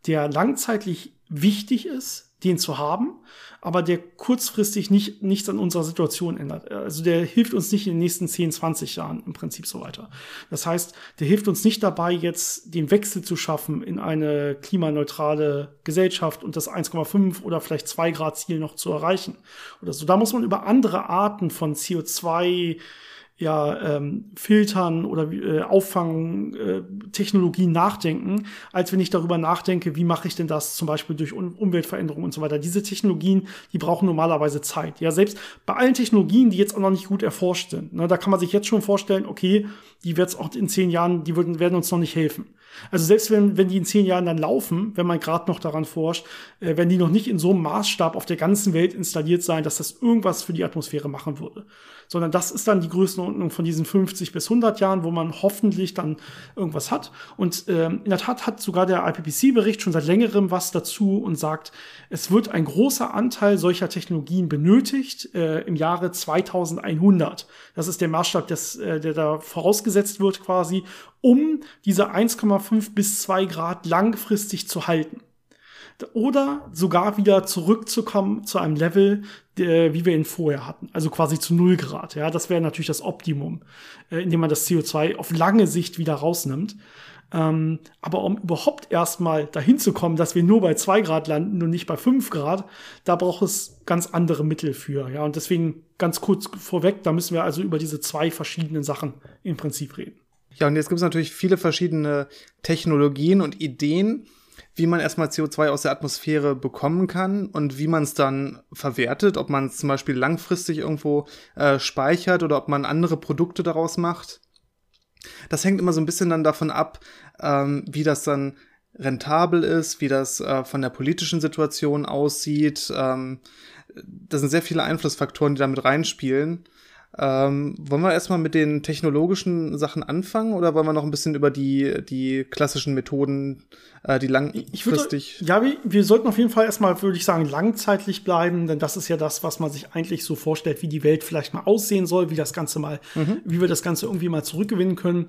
der langzeitlich wichtig ist, den zu haben, aber der kurzfristig nicht, nichts an unserer Situation ändert. Also der hilft uns nicht in den nächsten 10, 20 Jahren im Prinzip so weiter. Das heißt, der hilft uns nicht dabei, jetzt den Wechsel zu schaffen in eine klimaneutrale Gesellschaft und das 1,5 oder vielleicht 2 Grad Ziel noch zu erreichen oder so. Da muss man über andere Arten von CO2 ja, ähm, Filtern oder äh, Auffangtechnologien äh, nachdenken, als wenn ich darüber nachdenke, wie mache ich denn das zum Beispiel durch um Umweltveränderungen und so weiter. Diese Technologien, die brauchen normalerweise Zeit. Ja, selbst bei allen Technologien, die jetzt auch noch nicht gut erforscht sind, ne, da kann man sich jetzt schon vorstellen, okay, die wird es auch in zehn Jahren, die würden, werden uns noch nicht helfen. Also selbst wenn, wenn die in zehn Jahren dann laufen, wenn man gerade noch daran forscht, äh, wenn die noch nicht in so einem Maßstab auf der ganzen Welt installiert sein, dass das irgendwas für die Atmosphäre machen würde sondern das ist dann die Größenordnung von diesen 50 bis 100 Jahren, wo man hoffentlich dann irgendwas hat. Und ähm, in der Tat hat sogar der IPCC-Bericht schon seit längerem was dazu und sagt, es wird ein großer Anteil solcher Technologien benötigt äh, im Jahre 2100. Das ist der Maßstab, des, äh, der da vorausgesetzt wird quasi, um diese 1,5 bis 2 Grad langfristig zu halten oder sogar wieder zurückzukommen zu einem Level, der, wie wir ihn vorher hatten. Also quasi zu null Grad. Ja, das wäre natürlich das Optimum, äh, indem man das CO2 auf lange Sicht wieder rausnimmt. Ähm, aber um überhaupt erstmal dahin zu kommen, dass wir nur bei zwei Grad landen und nicht bei fünf Grad, da braucht es ganz andere Mittel für. Ja, und deswegen ganz kurz vorweg, da müssen wir also über diese zwei verschiedenen Sachen im Prinzip reden.
Ja, und jetzt gibt es natürlich viele verschiedene Technologien und Ideen, wie man erstmal CO2 aus der Atmosphäre bekommen kann und wie man es dann verwertet, ob man es zum Beispiel langfristig irgendwo äh, speichert oder ob man andere Produkte daraus macht. Das hängt immer so ein bisschen dann davon ab, ähm, wie das dann rentabel ist, wie das äh, von der politischen Situation aussieht. Ähm, das sind sehr viele Einflussfaktoren, die damit reinspielen. Ähm, wollen wir erstmal mit den technologischen Sachen anfangen oder wollen wir noch ein bisschen über die, die klassischen Methoden, äh, die langfristig.
Würde, ja, wir, wir sollten auf jeden Fall erstmal, würde ich sagen, langzeitlich bleiben, denn das ist ja das, was man sich eigentlich so vorstellt, wie die Welt vielleicht mal aussehen soll, wie das Ganze mal, mhm. wie wir das Ganze irgendwie mal zurückgewinnen können.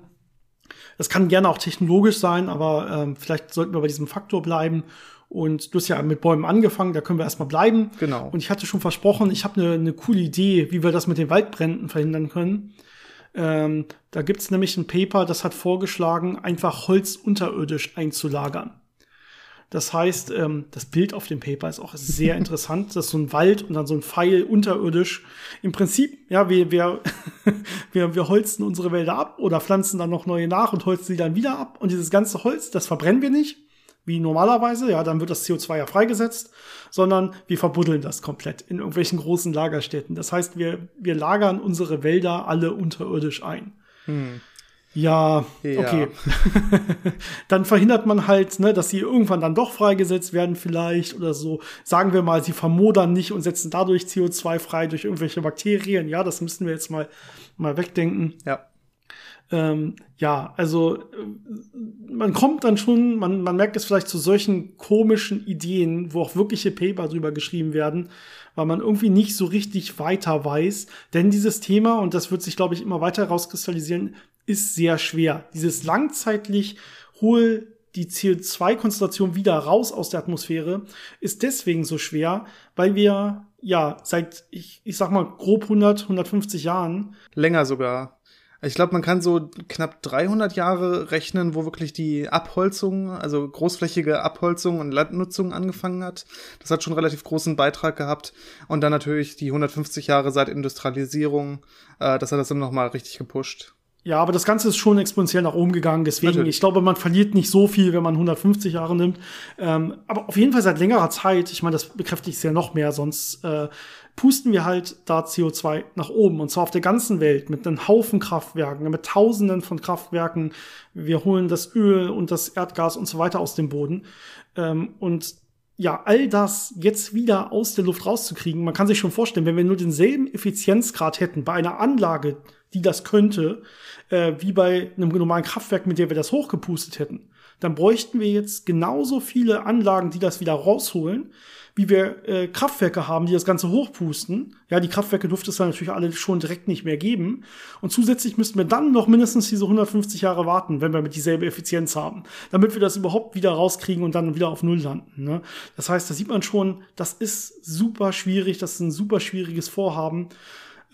Das kann gerne auch technologisch sein, aber ähm, vielleicht sollten wir bei diesem Faktor bleiben. Und du hast ja mit Bäumen angefangen, da können wir erstmal bleiben.
Genau.
Und ich hatte schon versprochen, ich habe eine ne coole Idee, wie wir das mit den Waldbränden verhindern können. Ähm, da gibt's nämlich ein Paper, das hat vorgeschlagen, einfach Holz unterirdisch einzulagern. Das heißt, ähm, das Bild auf dem Paper ist auch sehr interessant. Das ist so ein Wald und dann so ein Pfeil unterirdisch. Im Prinzip, ja, wir, wir, wir, wir holzen unsere Wälder ab oder pflanzen dann noch neue nach und holzen sie dann wieder ab. Und dieses ganze Holz, das verbrennen wir nicht, wie normalerweise, ja, dann wird das CO2 ja freigesetzt, sondern wir verbuddeln das komplett in irgendwelchen großen Lagerstätten. Das heißt, wir, wir lagern unsere Wälder alle unterirdisch ein. Hm. Ja, ja, okay. dann verhindert man halt, ne, dass sie irgendwann dann doch freigesetzt werden vielleicht oder so. Sagen wir mal, sie vermodern nicht und setzen dadurch CO2 frei durch irgendwelche Bakterien. Ja, das müssen wir jetzt mal, mal wegdenken.
Ja.
Ähm, ja, also äh, man kommt dann schon, man, man merkt es vielleicht zu solchen komischen Ideen, wo auch wirkliche Paper drüber geschrieben werden, weil man irgendwie nicht so richtig weiter weiß. Denn dieses Thema, und das wird sich, glaube ich, immer weiter rauskristallisieren, ist sehr schwer. Dieses langzeitlich hol die CO2-Konzentration wieder raus aus der Atmosphäre ist deswegen so schwer, weil wir ja seit, ich, ich sag mal, grob 100, 150 Jahren.
Länger sogar ich glaube, man kann so knapp 300 Jahre rechnen, wo wirklich die Abholzung, also großflächige Abholzung und Landnutzung angefangen hat. Das hat schon relativ großen Beitrag gehabt. Und dann natürlich die 150 Jahre seit Industrialisierung. Äh, das hat das dann nochmal richtig gepusht.
Ja, aber das Ganze ist schon exponentiell nach oben gegangen. Deswegen, Natürlich. ich glaube, man verliert nicht so viel, wenn man 150 Jahre nimmt. Ähm, aber auf jeden Fall seit längerer Zeit, ich meine, das bekräftigt es ja noch mehr, sonst äh, pusten wir halt da CO2 nach oben. Und zwar auf der ganzen Welt mit einem Haufen Kraftwerken, mit Tausenden von Kraftwerken. Wir holen das Öl und das Erdgas und so weiter aus dem Boden. Ähm, und ja, all das jetzt wieder aus der Luft rauszukriegen, man kann sich schon vorstellen, wenn wir nur denselben Effizienzgrad hätten bei einer Anlage, die das könnte, äh, wie bei einem normalen Kraftwerk, mit der wir das hochgepustet hätten, dann bräuchten wir jetzt genauso viele Anlagen, die das wieder rausholen, wie wir äh, Kraftwerke haben, die das Ganze hochpusten. Ja, die Kraftwerke dürfte es dann natürlich alle schon direkt nicht mehr geben. Und zusätzlich müssten wir dann noch mindestens diese 150 Jahre warten, wenn wir mit dieselbe Effizienz haben, damit wir das überhaupt wieder rauskriegen und dann wieder auf Null landen. Ne? Das heißt, da sieht man schon, das ist super schwierig, das ist ein super schwieriges Vorhaben.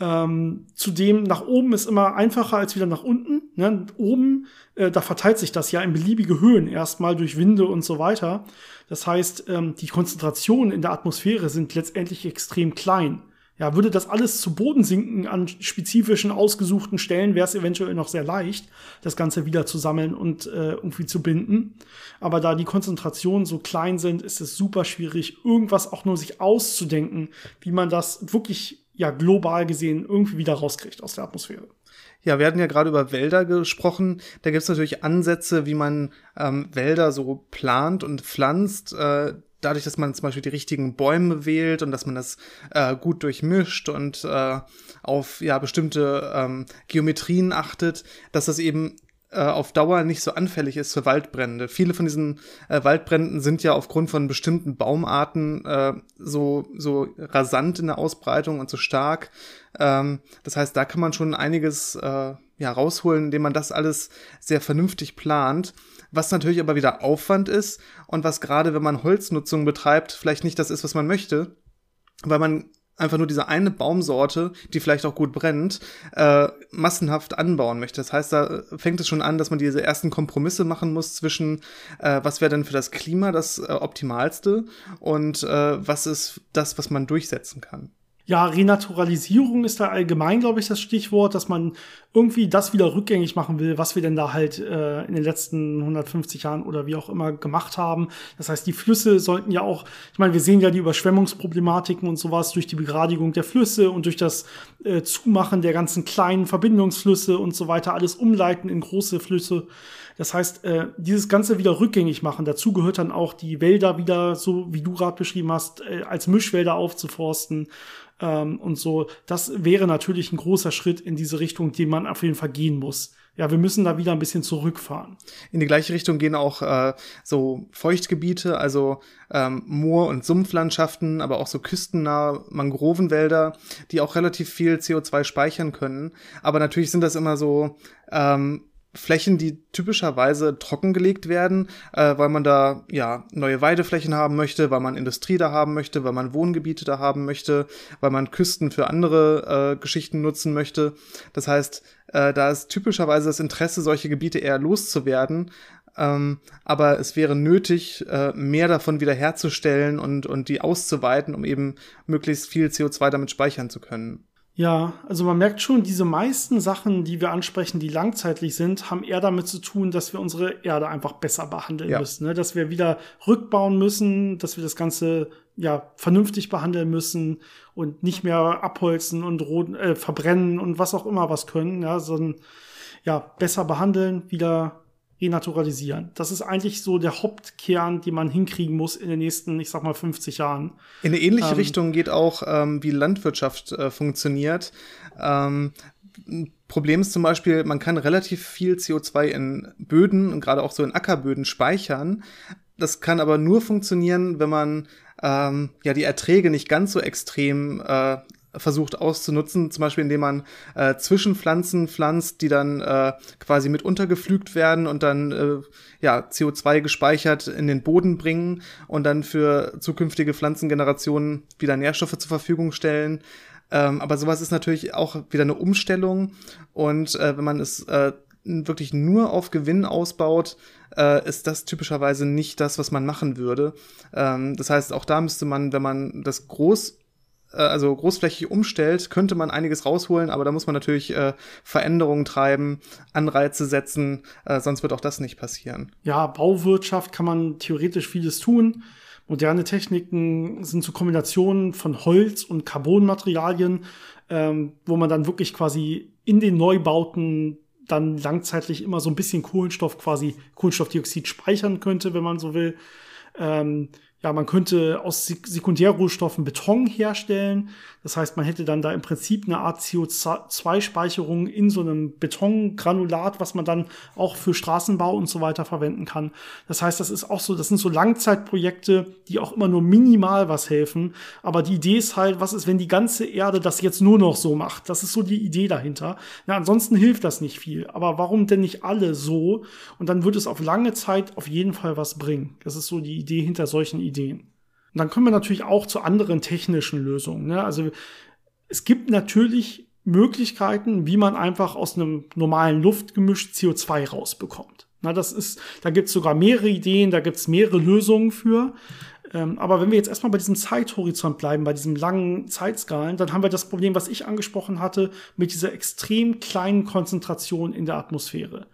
Ähm, zudem nach oben ist immer einfacher als wieder nach unten. Ne? Oben, äh, da verteilt sich das ja in beliebige Höhen erstmal durch Winde und so weiter. Das heißt, ähm, die Konzentrationen in der Atmosphäre sind letztendlich extrem klein. Ja, würde das alles zu Boden sinken an spezifischen, ausgesuchten Stellen, wäre es eventuell noch sehr leicht, das Ganze wieder zu sammeln und äh, irgendwie zu binden. Aber da die Konzentrationen so klein sind, ist es super schwierig, irgendwas auch nur sich auszudenken, wie man das wirklich ja global gesehen irgendwie wieder rauskriegt aus der Atmosphäre.
Ja, wir hatten ja gerade über Wälder gesprochen. Da gibt es natürlich Ansätze, wie man ähm, Wälder so plant und pflanzt. Äh, dadurch, dass man zum Beispiel die richtigen Bäume wählt und dass man das äh, gut durchmischt und äh, auf ja bestimmte ähm, Geometrien achtet, dass das eben auf Dauer nicht so anfällig ist für Waldbrände. Viele von diesen äh, Waldbränden sind ja aufgrund von bestimmten Baumarten äh, so, so rasant in der Ausbreitung und so stark. Ähm, das heißt, da kann man schon einiges äh, ja, rausholen, indem man das alles sehr vernünftig plant. Was natürlich aber wieder Aufwand ist und was gerade, wenn man Holznutzung betreibt, vielleicht nicht das ist, was man möchte, weil man einfach nur diese eine Baumsorte, die vielleicht auch gut brennt, äh, massenhaft anbauen möchte. Das heißt, da fängt es schon an, dass man diese ersten Kompromisse machen muss zwischen, äh, was wäre denn für das Klima das äh, Optimalste und äh, was ist das, was man durchsetzen kann.
Ja, Renaturalisierung ist da allgemein, glaube ich, das Stichwort, dass man irgendwie das wieder rückgängig machen will, was wir denn da halt äh, in den letzten 150 Jahren oder wie auch immer gemacht haben. Das heißt, die Flüsse sollten ja auch, ich meine, wir sehen ja die Überschwemmungsproblematiken und sowas durch die Begradigung der Flüsse und durch das äh, Zumachen der ganzen kleinen Verbindungsflüsse und so weiter, alles umleiten in große Flüsse. Das heißt, äh, dieses Ganze wieder rückgängig machen. Dazu gehört dann auch die Wälder wieder, so wie du gerade beschrieben hast, äh, als Mischwälder aufzuforsten ähm, und so. Das wäre natürlich ein großer Schritt in diese Richtung, den man auf jeden Fall gehen muss. Ja, wir müssen da wieder ein bisschen zurückfahren.
In die gleiche Richtung gehen auch äh, so Feuchtgebiete, also ähm, Moor- und Sumpflandschaften, aber auch so küstennahe Mangrovenwälder, die auch relativ viel CO2 speichern können. Aber natürlich sind das immer so ähm, Flächen, die typischerweise trockengelegt werden, äh, weil man da ja neue Weideflächen haben möchte, weil man Industrie da haben möchte, weil man Wohngebiete da haben möchte, weil man Küsten für andere äh, Geschichten nutzen möchte. Das heißt, äh, da ist typischerweise das Interesse, solche Gebiete eher loszuwerden. Ähm, aber es wäre nötig, äh, mehr davon wiederherzustellen und, und die auszuweiten, um eben möglichst viel CO2 damit speichern zu können.
Ja, also man merkt schon, diese meisten Sachen, die wir ansprechen, die langzeitlich sind, haben eher damit zu tun, dass wir unsere Erde einfach besser behandeln ja. müssen. Ne? Dass wir wieder rückbauen müssen, dass wir das Ganze ja vernünftig behandeln müssen und nicht mehr abholzen und roden, äh, verbrennen und was auch immer was können, ja, sondern ja, besser behandeln, wieder renaturalisieren. Das ist eigentlich so der Hauptkern, den man hinkriegen muss in den nächsten, ich sag mal, 50 Jahren.
In eine ähnliche ähm, Richtung geht auch, ähm, wie Landwirtschaft äh, funktioniert. Ähm, Problem ist zum Beispiel, man kann relativ viel CO2 in Böden und gerade auch so in Ackerböden speichern. Das kann aber nur funktionieren, wenn man ähm, ja die Erträge nicht ganz so extrem äh, versucht auszunutzen, zum Beispiel indem man äh, Zwischenpflanzen pflanzt, die dann äh, quasi mit untergepflügt werden und dann äh, ja CO2 gespeichert in den Boden bringen und dann für zukünftige Pflanzengenerationen wieder Nährstoffe zur Verfügung stellen. Ähm, aber sowas ist natürlich auch wieder eine Umstellung und äh, wenn man es äh, wirklich nur auf Gewinn ausbaut, äh, ist das typischerweise nicht das, was man machen würde. Ähm, das heißt, auch da müsste man, wenn man das groß also großflächig umstellt, könnte man einiges rausholen, aber da muss man natürlich äh, Veränderungen treiben, Anreize setzen, äh, sonst wird auch das nicht passieren.
Ja, Bauwirtschaft kann man theoretisch vieles tun. Moderne Techniken sind zu Kombinationen von Holz und Carbonmaterialien, ähm, wo man dann wirklich quasi in den Neubauten dann langzeitlich immer so ein bisschen Kohlenstoff, quasi Kohlenstoffdioxid speichern könnte, wenn man so will. Ähm, ja, man könnte aus Sekundärrohstoffen Beton herstellen. Das heißt, man hätte dann da im Prinzip eine Art CO2-Speicherung in so einem Betongranulat, was man dann auch für Straßenbau und so weiter verwenden kann. Das heißt, das ist auch so, das sind so Langzeitprojekte, die auch immer nur minimal was helfen. Aber die Idee ist halt, was ist, wenn die ganze Erde das jetzt nur noch so macht? Das ist so die Idee dahinter. Ja, ansonsten hilft das nicht viel. Aber warum denn nicht alle so? Und dann wird es auf lange Zeit auf jeden Fall was bringen. Das ist so die Idee hinter solchen Ideen. Ideen. Und dann kommen wir natürlich auch zu anderen technischen Lösungen. Ne? Also es gibt natürlich Möglichkeiten, wie man einfach aus einem normalen Luftgemisch CO2 rausbekommt. Na, das ist, da gibt es sogar mehrere Ideen, da gibt es mehrere Lösungen für. Ähm, aber wenn wir jetzt erstmal bei diesem Zeithorizont bleiben, bei diesen langen Zeitskalen, dann haben wir das Problem, was ich angesprochen hatte, mit dieser extrem kleinen Konzentration in der Atmosphäre.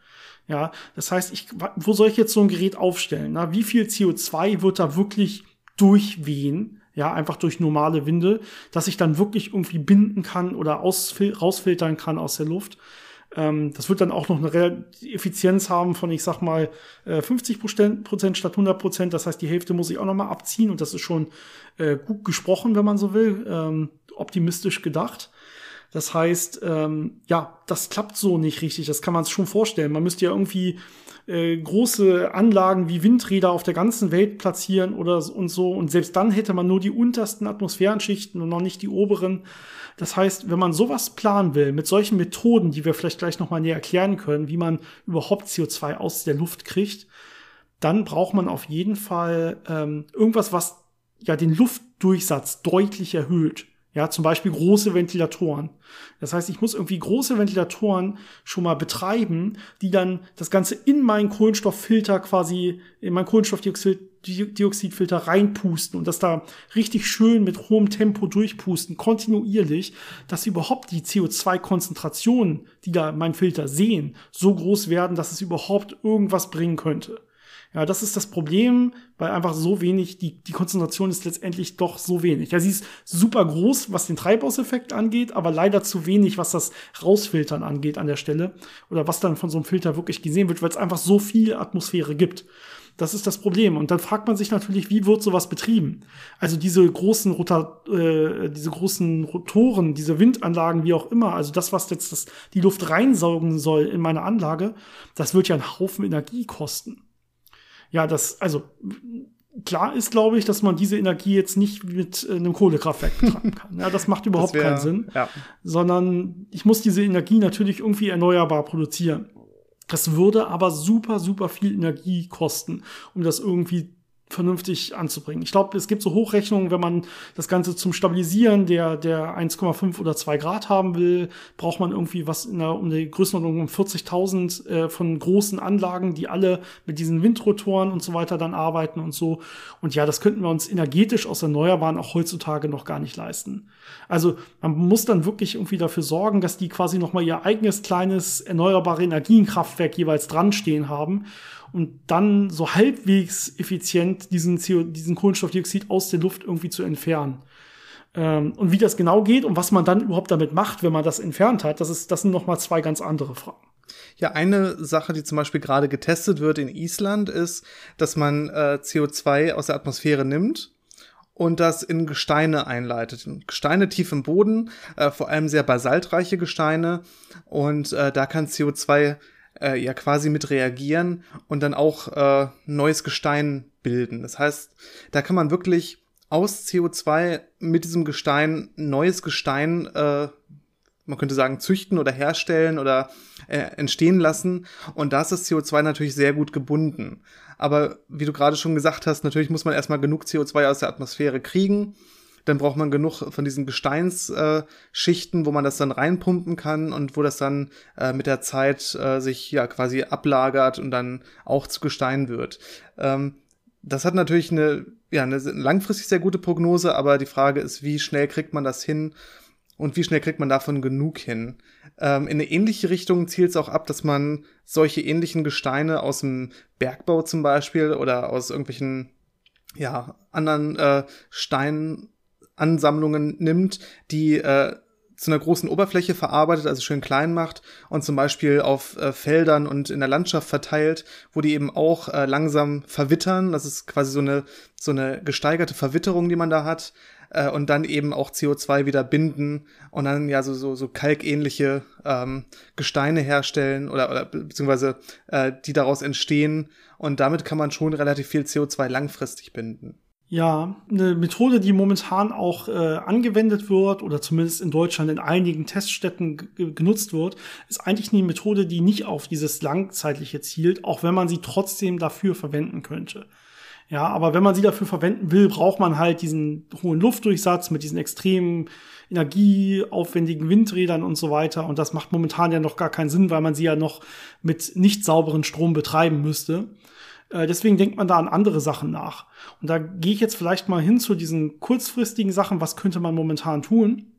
Ja, das heißt, ich, wo soll ich jetzt so ein Gerät aufstellen? Na, wie viel CO2 wird da wirklich durchwehen? Ja, einfach durch normale Winde, dass ich dann wirklich irgendwie binden kann oder rausfiltern kann aus der Luft. Ähm, das wird dann auch noch eine Effizienz haben von, ich sag mal, 50 äh, Prozent statt 100 Prozent. Das heißt, die Hälfte muss ich auch noch mal abziehen und das ist schon äh, gut gesprochen, wenn man so will, ähm, optimistisch gedacht. Das heißt, ähm, ja, das klappt so nicht richtig. Das kann man sich schon vorstellen. Man müsste ja irgendwie äh, große Anlagen wie Windräder auf der ganzen Welt platzieren oder und so. Und selbst dann hätte man nur die untersten Atmosphärenschichten und noch nicht die oberen. Das heißt, wenn man sowas planen will, mit solchen Methoden, die wir vielleicht gleich nochmal näher erklären können, wie man überhaupt CO2 aus der Luft kriegt, dann braucht man auf jeden Fall ähm, irgendwas, was ja den Luftdurchsatz deutlich erhöht. Ja, zum Beispiel große Ventilatoren. Das heißt, ich muss irgendwie große Ventilatoren schon mal betreiben, die dann das Ganze in meinen Kohlenstofffilter quasi, in meinen Kohlenstoffdioxidfilter reinpusten und das da richtig schön mit hohem Tempo durchpusten, kontinuierlich, dass überhaupt die CO2-Konzentrationen, die da mein Filter sehen, so groß werden, dass es überhaupt irgendwas bringen könnte. Ja, das ist das Problem, weil einfach so wenig, die, die Konzentration ist letztendlich doch so wenig. Ja, sie ist super groß, was den Treibhauseffekt angeht, aber leider zu wenig, was das Rausfiltern angeht an der Stelle. Oder was dann von so einem Filter wirklich gesehen wird, weil es einfach so viel Atmosphäre gibt. Das ist das Problem. Und dann fragt man sich natürlich, wie wird sowas betrieben? Also diese großen Rota äh, diese großen Rotoren, diese Windanlagen, wie auch immer, also das, was jetzt das, die Luft reinsaugen soll in meine Anlage, das wird ja einen Haufen Energie kosten ja, das, also klar ist, glaube ich, dass man diese Energie jetzt nicht mit äh, einem Kohlekraftwerk betreiben kann. Ja, das macht überhaupt das wär, keinen Sinn. Ja. Sondern ich muss diese Energie natürlich irgendwie erneuerbar produzieren. Das würde aber super, super viel Energie kosten, um das irgendwie vernünftig anzubringen. Ich glaube, es gibt so Hochrechnungen, wenn man das Ganze zum Stabilisieren der, der 1,5 oder 2 Grad haben will, braucht man irgendwie was in der, um die Größenordnung um 40.000 äh, von großen Anlagen, die alle mit diesen Windrotoren und so weiter dann arbeiten und so. Und ja, das könnten wir uns energetisch aus Erneuerbaren auch heutzutage noch gar nicht leisten. Also man muss dann wirklich irgendwie dafür sorgen, dass die quasi nochmal ihr eigenes kleines erneuerbare Energienkraftwerk jeweils dran stehen haben und dann so halbwegs effizient diesen, CO, diesen Kohlenstoffdioxid aus der Luft irgendwie zu entfernen. Ähm, und wie das genau geht und was man dann überhaupt damit macht, wenn man das entfernt hat, das, ist, das sind nochmal zwei ganz andere Fragen.
Ja, eine Sache, die zum Beispiel gerade getestet wird in Island, ist, dass man äh, CO2 aus der Atmosphäre nimmt und das in Gesteine einleitet. Gesteine tief im Boden, äh, vor allem sehr basaltreiche Gesteine. Und äh, da kann CO2 äh, ja quasi mit reagieren und dann auch äh, neues Gestein bilden. Das heißt, da kann man wirklich aus CO2 mit diesem Gestein neues Gestein, äh, man könnte sagen, züchten oder herstellen oder äh, entstehen lassen. Und da ist das CO2 natürlich sehr gut gebunden. Aber wie du gerade schon gesagt hast, natürlich muss man erstmal genug CO2 aus der Atmosphäre kriegen dann braucht man genug von diesen Gesteinsschichten, äh, wo man das dann reinpumpen kann und wo das dann äh, mit der Zeit äh, sich ja quasi ablagert und dann auch zu Gestein wird. Ähm, das hat natürlich eine, ja, eine langfristig sehr gute Prognose, aber die Frage ist, wie schnell kriegt man das hin und wie schnell kriegt man davon genug hin? Ähm, in eine ähnliche Richtung zielt es auch ab, dass man solche ähnlichen Gesteine aus dem Bergbau zum Beispiel oder aus irgendwelchen ja, anderen äh, Steinen Ansammlungen nimmt, die äh, zu einer großen Oberfläche verarbeitet, also schön klein macht und zum Beispiel auf äh, Feldern und in der Landschaft verteilt, wo die eben auch äh, langsam verwittern. Das ist quasi so eine, so eine gesteigerte Verwitterung, die man da hat. Äh, und dann eben auch CO2 wieder binden und dann ja so, so, so kalkähnliche ähm, Gesteine herstellen oder, oder beziehungsweise äh, die daraus entstehen. Und damit kann man schon relativ viel CO2 langfristig binden.
Ja, eine Methode, die momentan auch äh, angewendet wird oder zumindest in Deutschland in einigen Teststätten genutzt wird, ist eigentlich eine Methode, die nicht auf dieses langzeitliche zielt, auch wenn man sie trotzdem dafür verwenden könnte. Ja, aber wenn man sie dafür verwenden will, braucht man halt diesen hohen Luftdurchsatz mit diesen extremen energieaufwendigen Windrädern und so weiter. Und das macht momentan ja noch gar keinen Sinn, weil man sie ja noch mit nicht sauberen Strom betreiben müsste. Äh, deswegen denkt man da an andere Sachen nach. Und da gehe ich jetzt vielleicht mal hin zu diesen kurzfristigen Sachen, was könnte man momentan tun.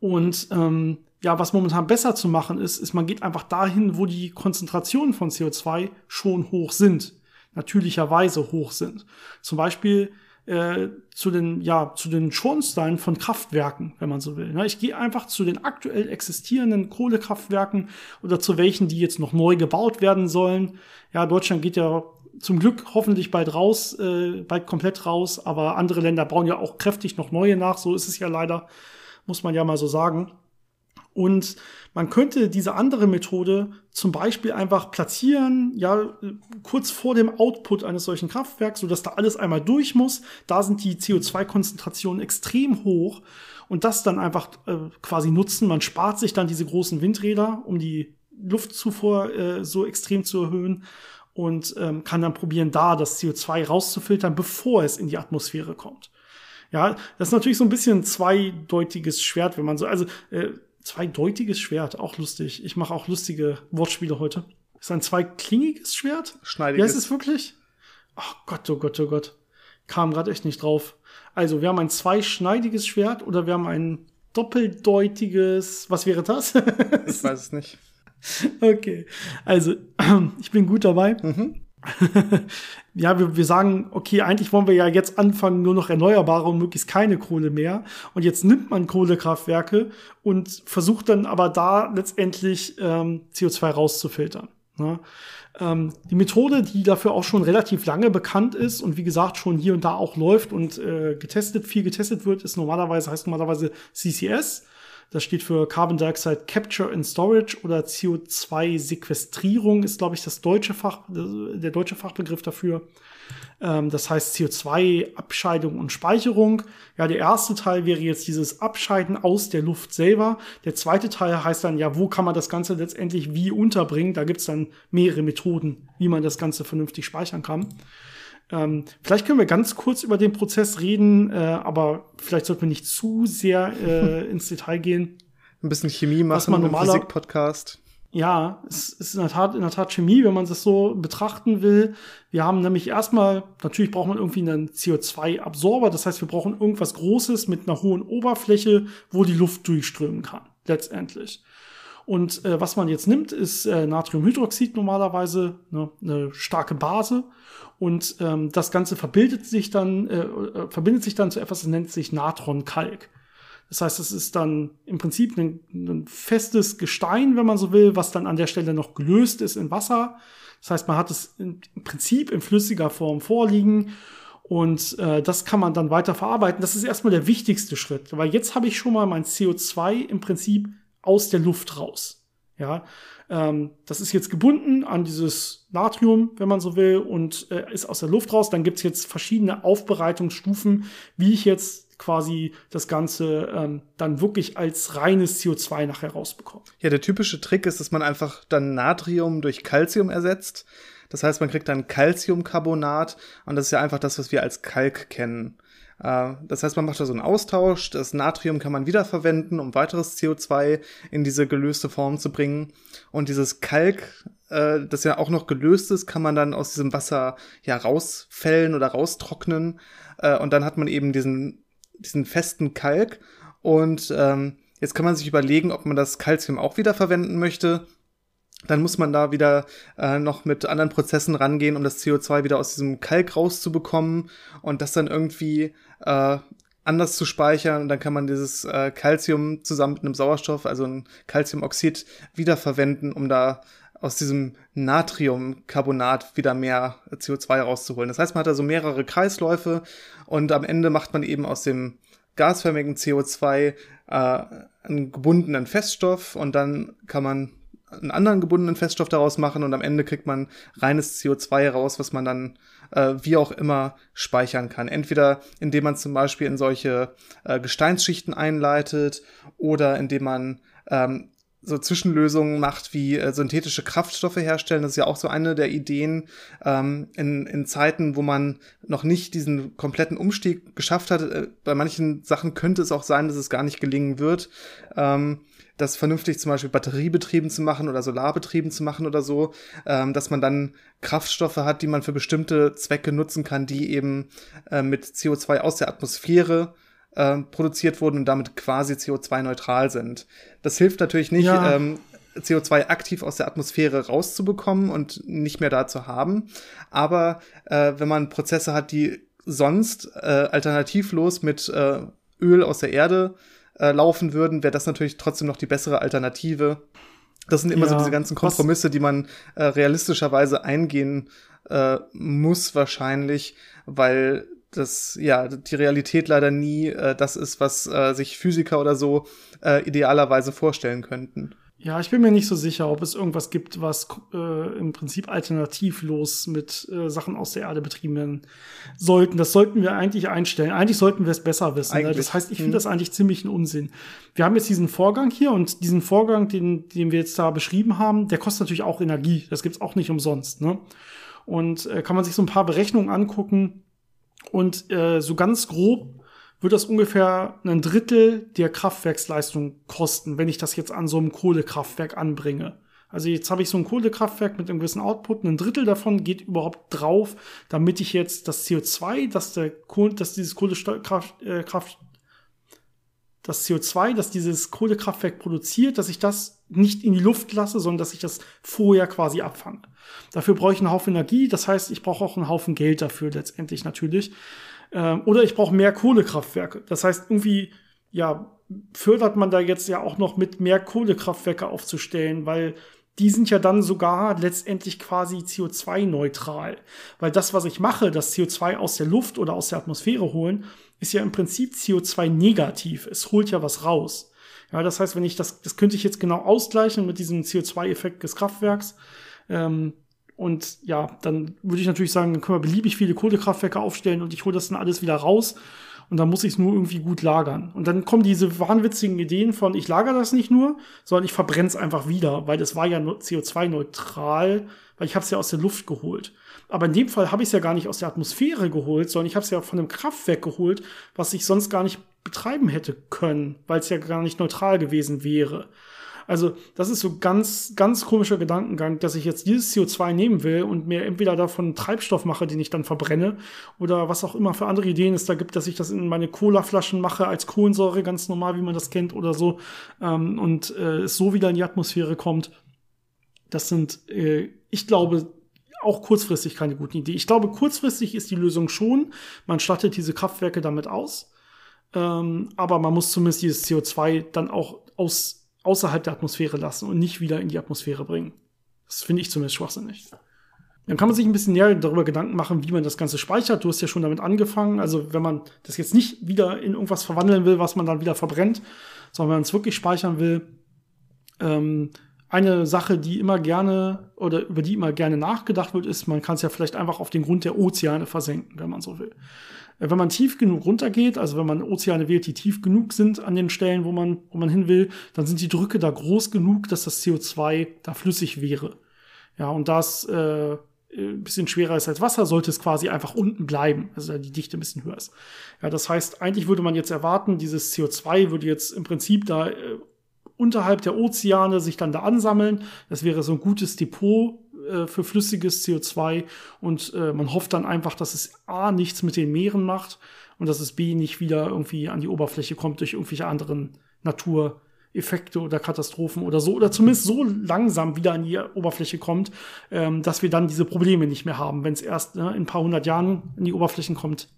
Und ähm, ja, was momentan besser zu machen ist, ist, man geht einfach dahin, wo die Konzentrationen von CO2 schon hoch sind, natürlicherweise hoch sind. Zum Beispiel äh, zu den ja zu den Schornsteinen von Kraftwerken, wenn man so will. Ne? Ich gehe einfach zu den aktuell existierenden Kohlekraftwerken oder zu welchen, die jetzt noch neu gebaut werden sollen. Ja, Deutschland geht ja zum Glück hoffentlich bald raus, äh, bald komplett raus, aber andere Länder bauen ja auch kräftig noch neue nach. So ist es ja leider, muss man ja mal so sagen. Und man könnte diese andere Methode zum Beispiel einfach platzieren, ja, kurz vor dem Output eines solchen Kraftwerks, sodass da alles einmal durch muss. Da sind die CO2-Konzentrationen extrem hoch und das dann einfach äh, quasi nutzen. Man spart sich dann diese großen Windräder, um die Luftzufuhr äh, so extrem zu erhöhen und ähm, kann dann probieren, da das CO2 rauszufiltern, bevor es in die Atmosphäre kommt. Ja, das ist natürlich so ein bisschen ein zweideutiges Schwert, wenn man so, also äh, zweideutiges Schwert, auch lustig. Ich mache auch lustige Wortspiele heute. Ist ein zweiklingiges Schwert?
Schneidiges.
Ja, ist es wirklich? Ach Gott, oh Gott, oh Gott. Kam gerade echt nicht drauf. Also, wir haben ein zweischneidiges Schwert oder wir haben ein doppeldeutiges. Was wäre das?
ich weiß es nicht.
Okay. Also, ich bin gut dabei. Mhm. ja, wir, wir sagen, okay, eigentlich wollen wir ja jetzt anfangen, nur noch Erneuerbare und möglichst keine Kohle mehr. Und jetzt nimmt man Kohlekraftwerke und versucht dann aber da letztendlich ähm, CO2 rauszufiltern. Ne? Ähm, die Methode, die dafür auch schon relativ lange bekannt ist und wie gesagt schon hier und da auch läuft und äh, getestet, viel getestet wird, ist normalerweise, heißt normalerweise CCS. Das steht für Carbon Dioxide Capture and Storage oder CO2-Sequestrierung ist, glaube ich, das deutsche Fach, der deutsche Fachbegriff dafür. Ähm, das heißt CO2-Abscheidung und Speicherung. Ja, der erste Teil wäre jetzt dieses Abscheiden aus der Luft selber. Der zweite Teil heißt dann, ja, wo kann man das Ganze letztendlich wie unterbringen? Da gibt es dann mehrere Methoden, wie man das Ganze vernünftig speichern kann. Ähm, vielleicht können wir ganz kurz über den Prozess reden, äh, aber vielleicht sollten wir nicht zu sehr äh, ins Detail gehen.
Ein bisschen Chemie machen, was man normaler Physik-Podcast.
Ja, es ist in der Tat, in der Tat Chemie, wenn man es so betrachten will. Wir haben nämlich erstmal, natürlich braucht man irgendwie einen CO2-Absorber. Das heißt, wir brauchen irgendwas Großes mit einer hohen Oberfläche, wo die Luft durchströmen kann, letztendlich. Und äh, was man jetzt nimmt, ist äh, Natriumhydroxid normalerweise, ne, eine starke Base. Und ähm, das Ganze verbildet sich dann, äh, äh, verbindet sich dann zu etwas, das nennt sich Natronkalk. Das heißt, es ist dann im Prinzip ein, ein, festes Gestein, wenn man so will, was dann an der Stelle noch gelöst ist in Wasser. Das heißt, man hat es im Prinzip in flüssiger Form vorliegen und äh, das kann man dann weiter verarbeiten. Das ist erstmal der wichtigste Schritt, weil jetzt habe ich schon mal mein CO2 im Prinzip aus der Luft raus. Ja, ähm, das ist jetzt gebunden an dieses Natrium, wenn man so will, und äh, ist aus der Luft raus. Dann gibt's jetzt verschiedene Aufbereitungsstufen, wie ich jetzt quasi das Ganze ähm, dann wirklich als reines CO2 nachher rausbekomme.
Ja, der typische Trick ist, dass man einfach dann Natrium durch Calcium ersetzt. Das heißt, man kriegt dann Calciumcarbonat und das ist ja einfach das, was wir als Kalk kennen. Äh, das heißt, man macht da so einen Austausch. Das Natrium kann man wiederverwenden, um weiteres CO2 in diese gelöste Form zu bringen. Und dieses Kalk, äh, das ja auch noch gelöst ist, kann man dann aus diesem Wasser ja rausfällen oder raustrocknen. Äh, und dann hat man eben diesen, diesen festen Kalk. Und ähm, jetzt kann man sich überlegen, ob man das Calcium auch wiederverwenden möchte dann muss man da wieder äh, noch mit anderen Prozessen rangehen, um das CO2 wieder aus diesem Kalk rauszubekommen und das dann irgendwie äh, anders zu speichern. Und dann kann man dieses äh, Calcium zusammen mit einem Sauerstoff, also ein Calciumoxid, wiederverwenden, um da aus diesem Natriumcarbonat wieder mehr CO2 rauszuholen. Das heißt, man hat da so mehrere Kreisläufe und am Ende macht man eben aus dem gasförmigen CO2 äh, einen gebundenen Feststoff und dann kann man einen anderen gebundenen Feststoff daraus machen und am Ende kriegt man reines CO2 raus, was man dann äh, wie auch immer speichern kann. Entweder indem man zum Beispiel in solche äh, Gesteinsschichten einleitet oder indem man ähm, so Zwischenlösungen macht, wie äh, synthetische Kraftstoffe herstellen. Das ist ja auch so eine der Ideen ähm, in, in Zeiten, wo man noch nicht diesen kompletten Umstieg geschafft hat. Äh, bei manchen Sachen könnte es auch sein, dass es gar nicht gelingen wird. Ähm, das vernünftig zum Beispiel batteriebetrieben zu machen oder solarbetrieben zu machen oder so, ähm, dass man dann Kraftstoffe hat, die man für bestimmte Zwecke nutzen kann, die eben äh, mit CO2 aus der Atmosphäre äh, produziert wurden und damit quasi CO2-neutral sind. Das hilft natürlich nicht, ja. ähm, CO2 aktiv aus der Atmosphäre rauszubekommen und nicht mehr da zu haben. Aber äh, wenn man Prozesse hat, die sonst äh, alternativlos mit äh, Öl aus der Erde äh, laufen würden, wäre das natürlich trotzdem noch die bessere Alternative. Das sind immer ja, so diese ganzen Kompromisse, die man äh, realistischerweise eingehen äh, muss wahrscheinlich, weil das ja die Realität leider nie äh, das ist, was äh, sich Physiker oder so äh, idealerweise vorstellen könnten.
Ja, ich bin mir nicht so sicher, ob es irgendwas gibt, was äh, im Prinzip alternativlos mit äh, Sachen aus der Erde betrieben werden sollten. Das sollten wir eigentlich einstellen. Eigentlich sollten wir es besser wissen. Ne? Das heißt, ich finde hm. das eigentlich ziemlich ein Unsinn. Wir haben jetzt diesen Vorgang hier und diesen Vorgang, den, den wir jetzt da beschrieben haben, der kostet natürlich auch Energie. Das gibt's auch nicht umsonst. Ne? Und äh, kann man sich so ein paar Berechnungen angucken und äh, so ganz grob wird das ungefähr ein Drittel der Kraftwerksleistung kosten, wenn ich das jetzt an so einem Kohlekraftwerk anbringe. Also jetzt habe ich so ein Kohlekraftwerk mit einem gewissen Output, ein Drittel davon geht überhaupt drauf, damit ich jetzt das CO2, dass der Kohle, dass dieses Kohlekraft, äh, das CO2, das dieses Kohlekraftwerk produziert, dass ich das nicht in die Luft lasse, sondern dass ich das vorher quasi abfange. Dafür brauche ich einen Haufen Energie, das heißt, ich brauche auch einen Haufen Geld dafür letztendlich natürlich. Ähm, oder ich brauche mehr Kohlekraftwerke. Das heißt, irgendwie, ja, fördert man da jetzt ja auch noch mit mehr Kohlekraftwerke aufzustellen, weil die sind ja dann sogar letztendlich quasi CO2-neutral. Weil das, was ich mache, das CO2 aus der Luft oder aus der Atmosphäre holen, ist ja im Prinzip CO2-negativ. Es holt ja was raus. Ja, das heißt, wenn ich das, das könnte ich jetzt genau ausgleichen mit diesem CO2-Effekt des Kraftwerks. Ähm, und ja, dann würde ich natürlich sagen, dann können wir beliebig viele Kohlekraftwerke aufstellen und ich hole das dann alles wieder raus. Und dann muss ich es nur irgendwie gut lagern. Und dann kommen diese wahnwitzigen Ideen von, ich lagere das nicht nur, sondern ich verbrenne es einfach wieder, weil das war ja CO2-neutral, weil ich habe es ja aus der Luft geholt. Aber in dem Fall habe ich es ja gar nicht aus der Atmosphäre geholt, sondern ich habe es ja von einem Kraftwerk geholt, was ich sonst gar nicht betreiben hätte können, weil es ja gar nicht neutral gewesen wäre. Also, das ist so ganz, ganz komischer Gedankengang, dass ich jetzt dieses CO2 nehmen will und mir entweder davon Treibstoff mache, den ich dann verbrenne, oder was auch immer für andere Ideen es da gibt, dass ich das in meine Cola-Flaschen mache als Kohlensäure, ganz normal, wie man das kennt oder so, ähm, und äh, es so wieder in die Atmosphäre kommt. Das sind, äh, ich glaube, auch kurzfristig keine gute Idee. Ich glaube, kurzfristig ist die Lösung schon, man stattet diese Kraftwerke damit aus, ähm, aber man muss zumindest dieses CO2 dann auch aus außerhalb der Atmosphäre lassen und nicht wieder in die Atmosphäre bringen. Das finde ich zumindest schwachsinnig. Dann kann man sich ein bisschen näher darüber Gedanken machen, wie man das Ganze speichert. Du hast ja schon damit angefangen. Also wenn man das jetzt nicht wieder in irgendwas verwandeln will, was man dann wieder verbrennt, sondern wenn man es wirklich speichern will, ähm, eine Sache, die immer gerne oder über die immer gerne nachgedacht wird, ist, man kann es ja vielleicht einfach auf den Grund der Ozeane versenken, wenn man so will. Äh, wenn man tief genug runtergeht, also wenn man Ozeane wählt, die tief genug sind an den Stellen, wo man, wo man hin will, dann sind die Drücke da groß genug, dass das CO2 da flüssig wäre. Ja, und das äh, ein bisschen schwerer ist als Wasser, sollte es quasi einfach unten bleiben, also die Dichte ein bisschen höher ist. Ja, das heißt, eigentlich würde man jetzt erwarten, dieses CO2 würde jetzt im Prinzip da äh, unterhalb der Ozeane sich dann da ansammeln. Das wäre so ein gutes Depot äh, für flüssiges CO2 und äh, man hofft dann einfach, dass es A nichts mit den Meeren macht und dass es B nicht wieder irgendwie an die Oberfläche kommt durch irgendwelche anderen Natureffekte oder Katastrophen oder so oder zumindest so langsam wieder an die Oberfläche kommt, ähm, dass wir dann diese Probleme nicht mehr haben. Wenn es erst ne, in ein paar hundert Jahren in die Oberflächen kommt,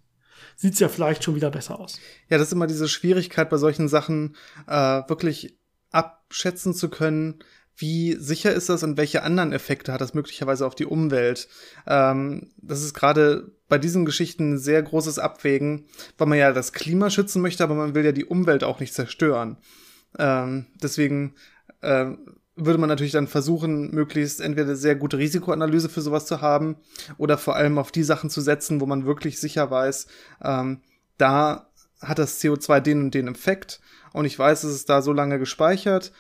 sieht es ja vielleicht schon wieder besser aus.
Ja, das ist immer diese Schwierigkeit bei solchen Sachen, äh, wirklich abschätzen zu können, wie sicher ist das und welche anderen Effekte hat das möglicherweise auf die Umwelt? Ähm, das ist gerade bei diesen Geschichten ein sehr großes Abwägen, weil man ja das Klima schützen möchte, aber man will ja die Umwelt auch nicht zerstören. Ähm, deswegen äh, würde man natürlich dann versuchen, möglichst entweder sehr gute Risikoanalyse für sowas zu haben oder vor allem auf die Sachen zu setzen, wo man wirklich sicher weiß, ähm, da hat das CO2 den und den Effekt und ich weiß, es ist da so lange gespeichert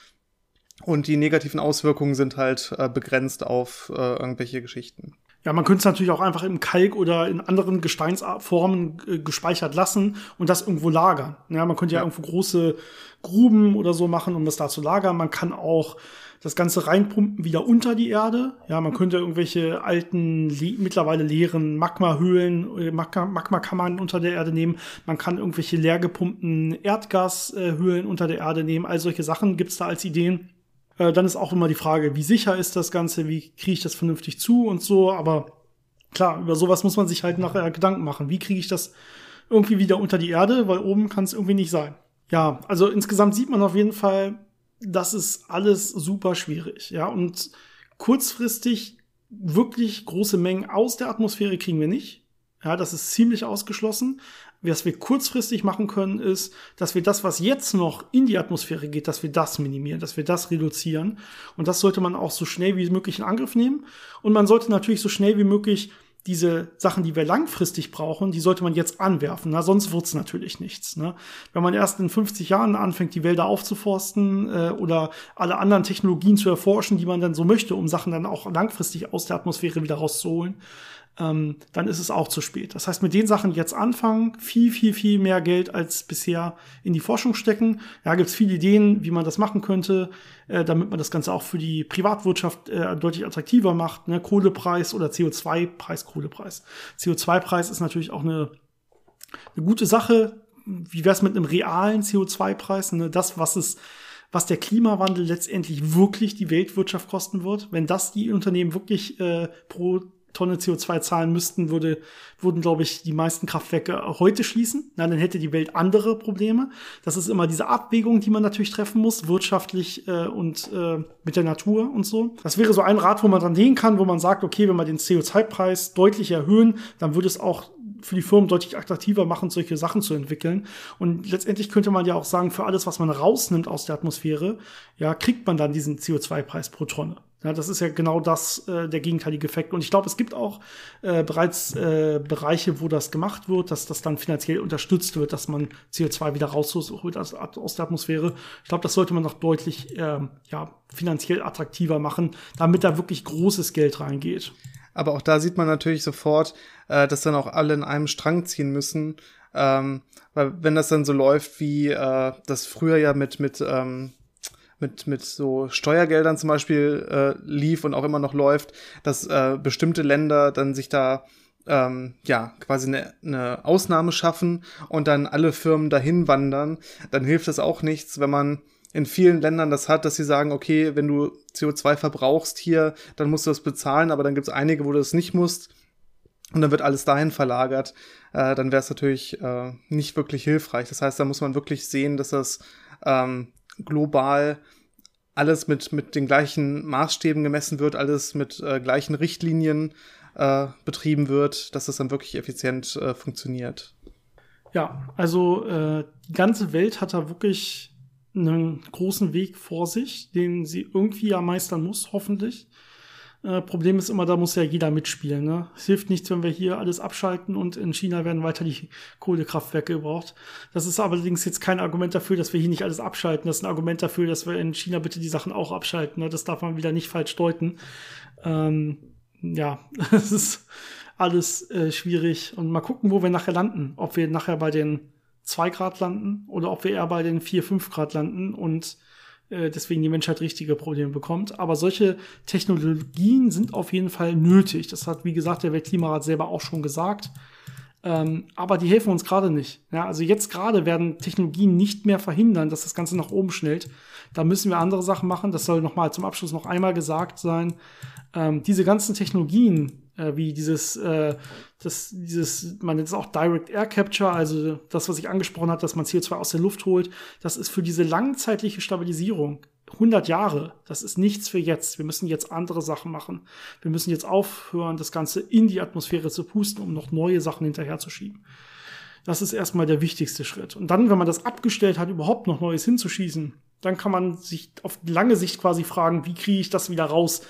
Und die negativen Auswirkungen sind halt äh, begrenzt auf äh, irgendwelche Geschichten.
Ja, man könnte es natürlich auch einfach im Kalk oder in anderen Gesteinsformen äh, gespeichert lassen und das irgendwo lagern. Ja, man könnte ja, ja irgendwo große Gruben oder so machen, um das da zu lagern. Man kann auch das Ganze reinpumpen wieder unter die Erde. Ja, man könnte irgendwelche alten, le mittlerweile leeren Magmahöhlen, äh, Magmakammern unter der Erde nehmen. Man kann irgendwelche leer gepumpten Erdgashöhlen unter der Erde nehmen. All solche Sachen gibt's da als Ideen. Äh, dann ist auch immer die Frage, wie sicher ist das Ganze, wie kriege ich das vernünftig zu und so. Aber klar, über sowas muss man sich halt nachher Gedanken machen. Wie kriege ich das irgendwie wieder unter die Erde, weil oben kann es irgendwie nicht sein. Ja, also insgesamt sieht man auf jeden Fall, das ist alles super schwierig. Ja, und kurzfristig wirklich große Mengen aus der Atmosphäre kriegen wir nicht. Ja, das ist ziemlich ausgeschlossen. Was wir kurzfristig machen können, ist, dass wir das, was jetzt noch in die Atmosphäre geht, dass wir das minimieren, dass wir das reduzieren. Und das sollte man auch so schnell wie möglich in Angriff nehmen. Und man sollte natürlich so schnell wie möglich diese Sachen, die wir langfristig brauchen, die sollte man jetzt anwerfen. Na, sonst wird's natürlich nichts. Ne? Wenn man erst in 50 Jahren anfängt, die Wälder aufzuforsten äh, oder alle anderen Technologien zu erforschen, die man dann so möchte, um Sachen dann auch langfristig aus der Atmosphäre wieder rauszuholen, ähm, dann ist es auch zu spät. Das heißt, mit den Sachen jetzt anfangen, viel, viel, viel mehr Geld als bisher in die Forschung stecken. Ja, gibt es viele Ideen, wie man das machen könnte, äh, damit man das Ganze auch für die Privatwirtschaft äh, deutlich attraktiver macht. Ne? Kohlepreis oder CO2-Preis, Kohlepreis. CO2-Preis ist natürlich auch eine, eine gute Sache. Wie wäre es mit einem realen CO2-Preis? Ne? Das, was es was der Klimawandel letztendlich wirklich die Weltwirtschaft kosten wird, wenn das die Unternehmen wirklich äh, pro Tonne CO2 zahlen müssten, würde, würden, glaube ich, die meisten Kraftwerke heute schließen. Na, dann hätte die Welt andere Probleme. Das ist immer diese Abwägung, die man natürlich treffen muss, wirtschaftlich äh, und äh, mit der Natur und so. Das wäre so ein Rat, wo man dran gehen kann, wo man sagt, okay, wenn wir den CO2-Preis deutlich erhöhen, dann würde es auch für die Firmen deutlich attraktiver machen, solche Sachen zu entwickeln. Und letztendlich könnte man ja auch sagen, für alles, was man rausnimmt aus der Atmosphäre, ja, kriegt man dann diesen CO2-Preis pro Tonne. Ja, das ist ja genau das, äh, der gegenteilige Effekt. Und ich glaube, es gibt auch äh, bereits äh, Bereiche, wo das gemacht wird, dass das dann finanziell unterstützt wird, dass man CO2 wieder rausholt aus, aus der Atmosphäre. Ich glaube, das sollte man noch deutlich äh, ja, finanziell attraktiver machen, damit da wirklich großes Geld reingeht.
Aber auch da sieht man natürlich sofort, äh, dass dann auch alle in einem Strang ziehen müssen. Ähm, weil wenn das dann so läuft, wie äh, das früher ja mit, mit ähm, mit, mit so Steuergeldern zum Beispiel äh, lief und auch immer noch läuft, dass äh, bestimmte Länder dann sich da ähm, ja quasi eine, eine Ausnahme schaffen und dann alle Firmen dahin wandern, dann hilft das auch nichts, wenn man in vielen Ländern das hat, dass sie sagen, okay, wenn du CO2 verbrauchst hier, dann musst du das bezahlen, aber dann gibt es einige, wo du das nicht musst und dann wird alles dahin verlagert, äh, dann wäre es natürlich äh, nicht wirklich hilfreich. Das heißt, da muss man wirklich sehen, dass das ähm, global alles mit, mit den gleichen Maßstäben gemessen wird, alles mit äh, gleichen Richtlinien äh, betrieben wird, dass das dann wirklich effizient äh, funktioniert.
Ja, also äh, die ganze Welt hat da wirklich einen großen Weg vor sich, den sie irgendwie ja meistern muss, hoffentlich. Äh, Problem ist immer, da muss ja jeder mitspielen. Ne? Es hilft nichts, wenn wir hier alles abschalten und in China werden weiter die Kohlekraftwerke gebraucht. Das ist allerdings jetzt kein Argument dafür, dass wir hier nicht alles abschalten. Das ist ein Argument dafür, dass wir in China bitte die Sachen auch abschalten. Ne? Das darf man wieder nicht falsch deuten. Ähm, ja, es ist alles äh, schwierig. Und mal gucken, wo wir nachher landen. Ob wir nachher bei den zwei Grad landen oder ob wir eher bei den vier fünf Grad landen und äh, deswegen die Menschheit richtige Probleme bekommt. Aber solche Technologien sind auf jeden Fall nötig. Das hat, wie gesagt, der Weltklimarat selber auch schon gesagt. Ähm, aber die helfen uns gerade nicht. Ja, also jetzt gerade werden Technologien nicht mehr verhindern, dass das Ganze nach oben schnellt. Da müssen wir andere Sachen machen. Das soll nochmal zum Abschluss noch einmal gesagt sein. Ähm, diese ganzen Technologien, äh, wie dieses, äh, das, dieses, man nennt es auch Direct Air Capture, also das, was ich angesprochen habe, dass man CO2 aus der Luft holt, das ist für diese langzeitliche Stabilisierung 100 Jahre, das ist nichts für jetzt. Wir müssen jetzt andere Sachen machen. Wir müssen jetzt aufhören, das Ganze in die Atmosphäre zu pusten, um noch neue Sachen hinterherzuschieben. Das ist erstmal der wichtigste Schritt. Und dann, wenn man das abgestellt hat, überhaupt noch Neues hinzuschießen, dann kann man sich auf lange Sicht quasi fragen, wie kriege ich das wieder raus?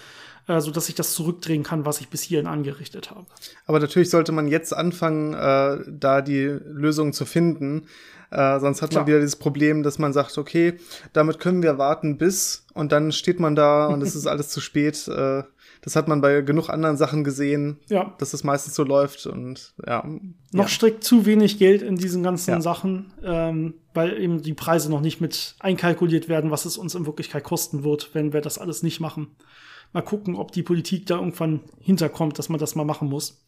Äh, so dass ich das zurückdrehen kann, was ich bis hierhin angerichtet habe.
Aber natürlich sollte man jetzt anfangen, äh, da die Lösung zu finden. Äh, sonst hat man wieder dieses Problem, dass man sagt, okay, damit können wir warten bis und dann steht man da und es ist alles zu spät. Äh, das hat man bei genug anderen Sachen gesehen,
ja.
dass es meistens so läuft und ja.
Noch
ja.
steckt zu wenig Geld in diesen ganzen ja. Sachen, ähm, weil eben die Preise noch nicht mit einkalkuliert werden, was es uns in Wirklichkeit kosten wird, wenn wir das alles nicht machen. Mal gucken, ob die Politik da irgendwann hinterkommt, dass man das mal machen muss.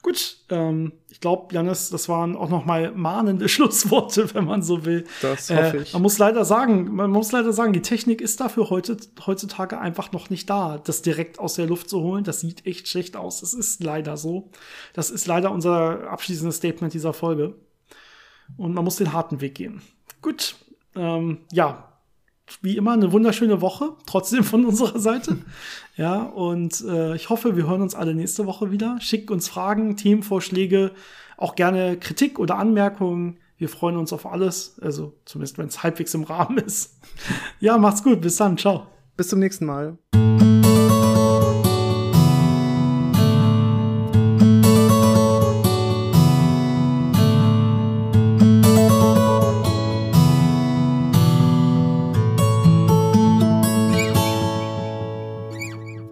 Gut, ähm, ich glaube, Janis, das waren auch noch mal mahnende Schlussworte, wenn man so will.
Das hoffe ich.
Äh, man muss leider sagen, man muss leider sagen, die Technik ist dafür heute, heutzutage einfach noch nicht da, das direkt aus der Luft zu holen. Das sieht echt schlecht aus. Das ist leider so. Das ist leider unser abschließendes Statement dieser Folge. Und man muss den harten Weg gehen. Gut, ähm, ja, wie immer eine wunderschöne Woche, trotzdem von unserer Seite. ja, und äh, ich hoffe, wir hören uns alle nächste Woche wieder. Schickt uns Fragen, Themenvorschläge, auch gerne Kritik oder Anmerkungen. Wir freuen uns auf alles, also zumindest wenn es halbwegs im Rahmen ist. ja, macht's gut, bis dann, ciao.
Bis zum nächsten Mal.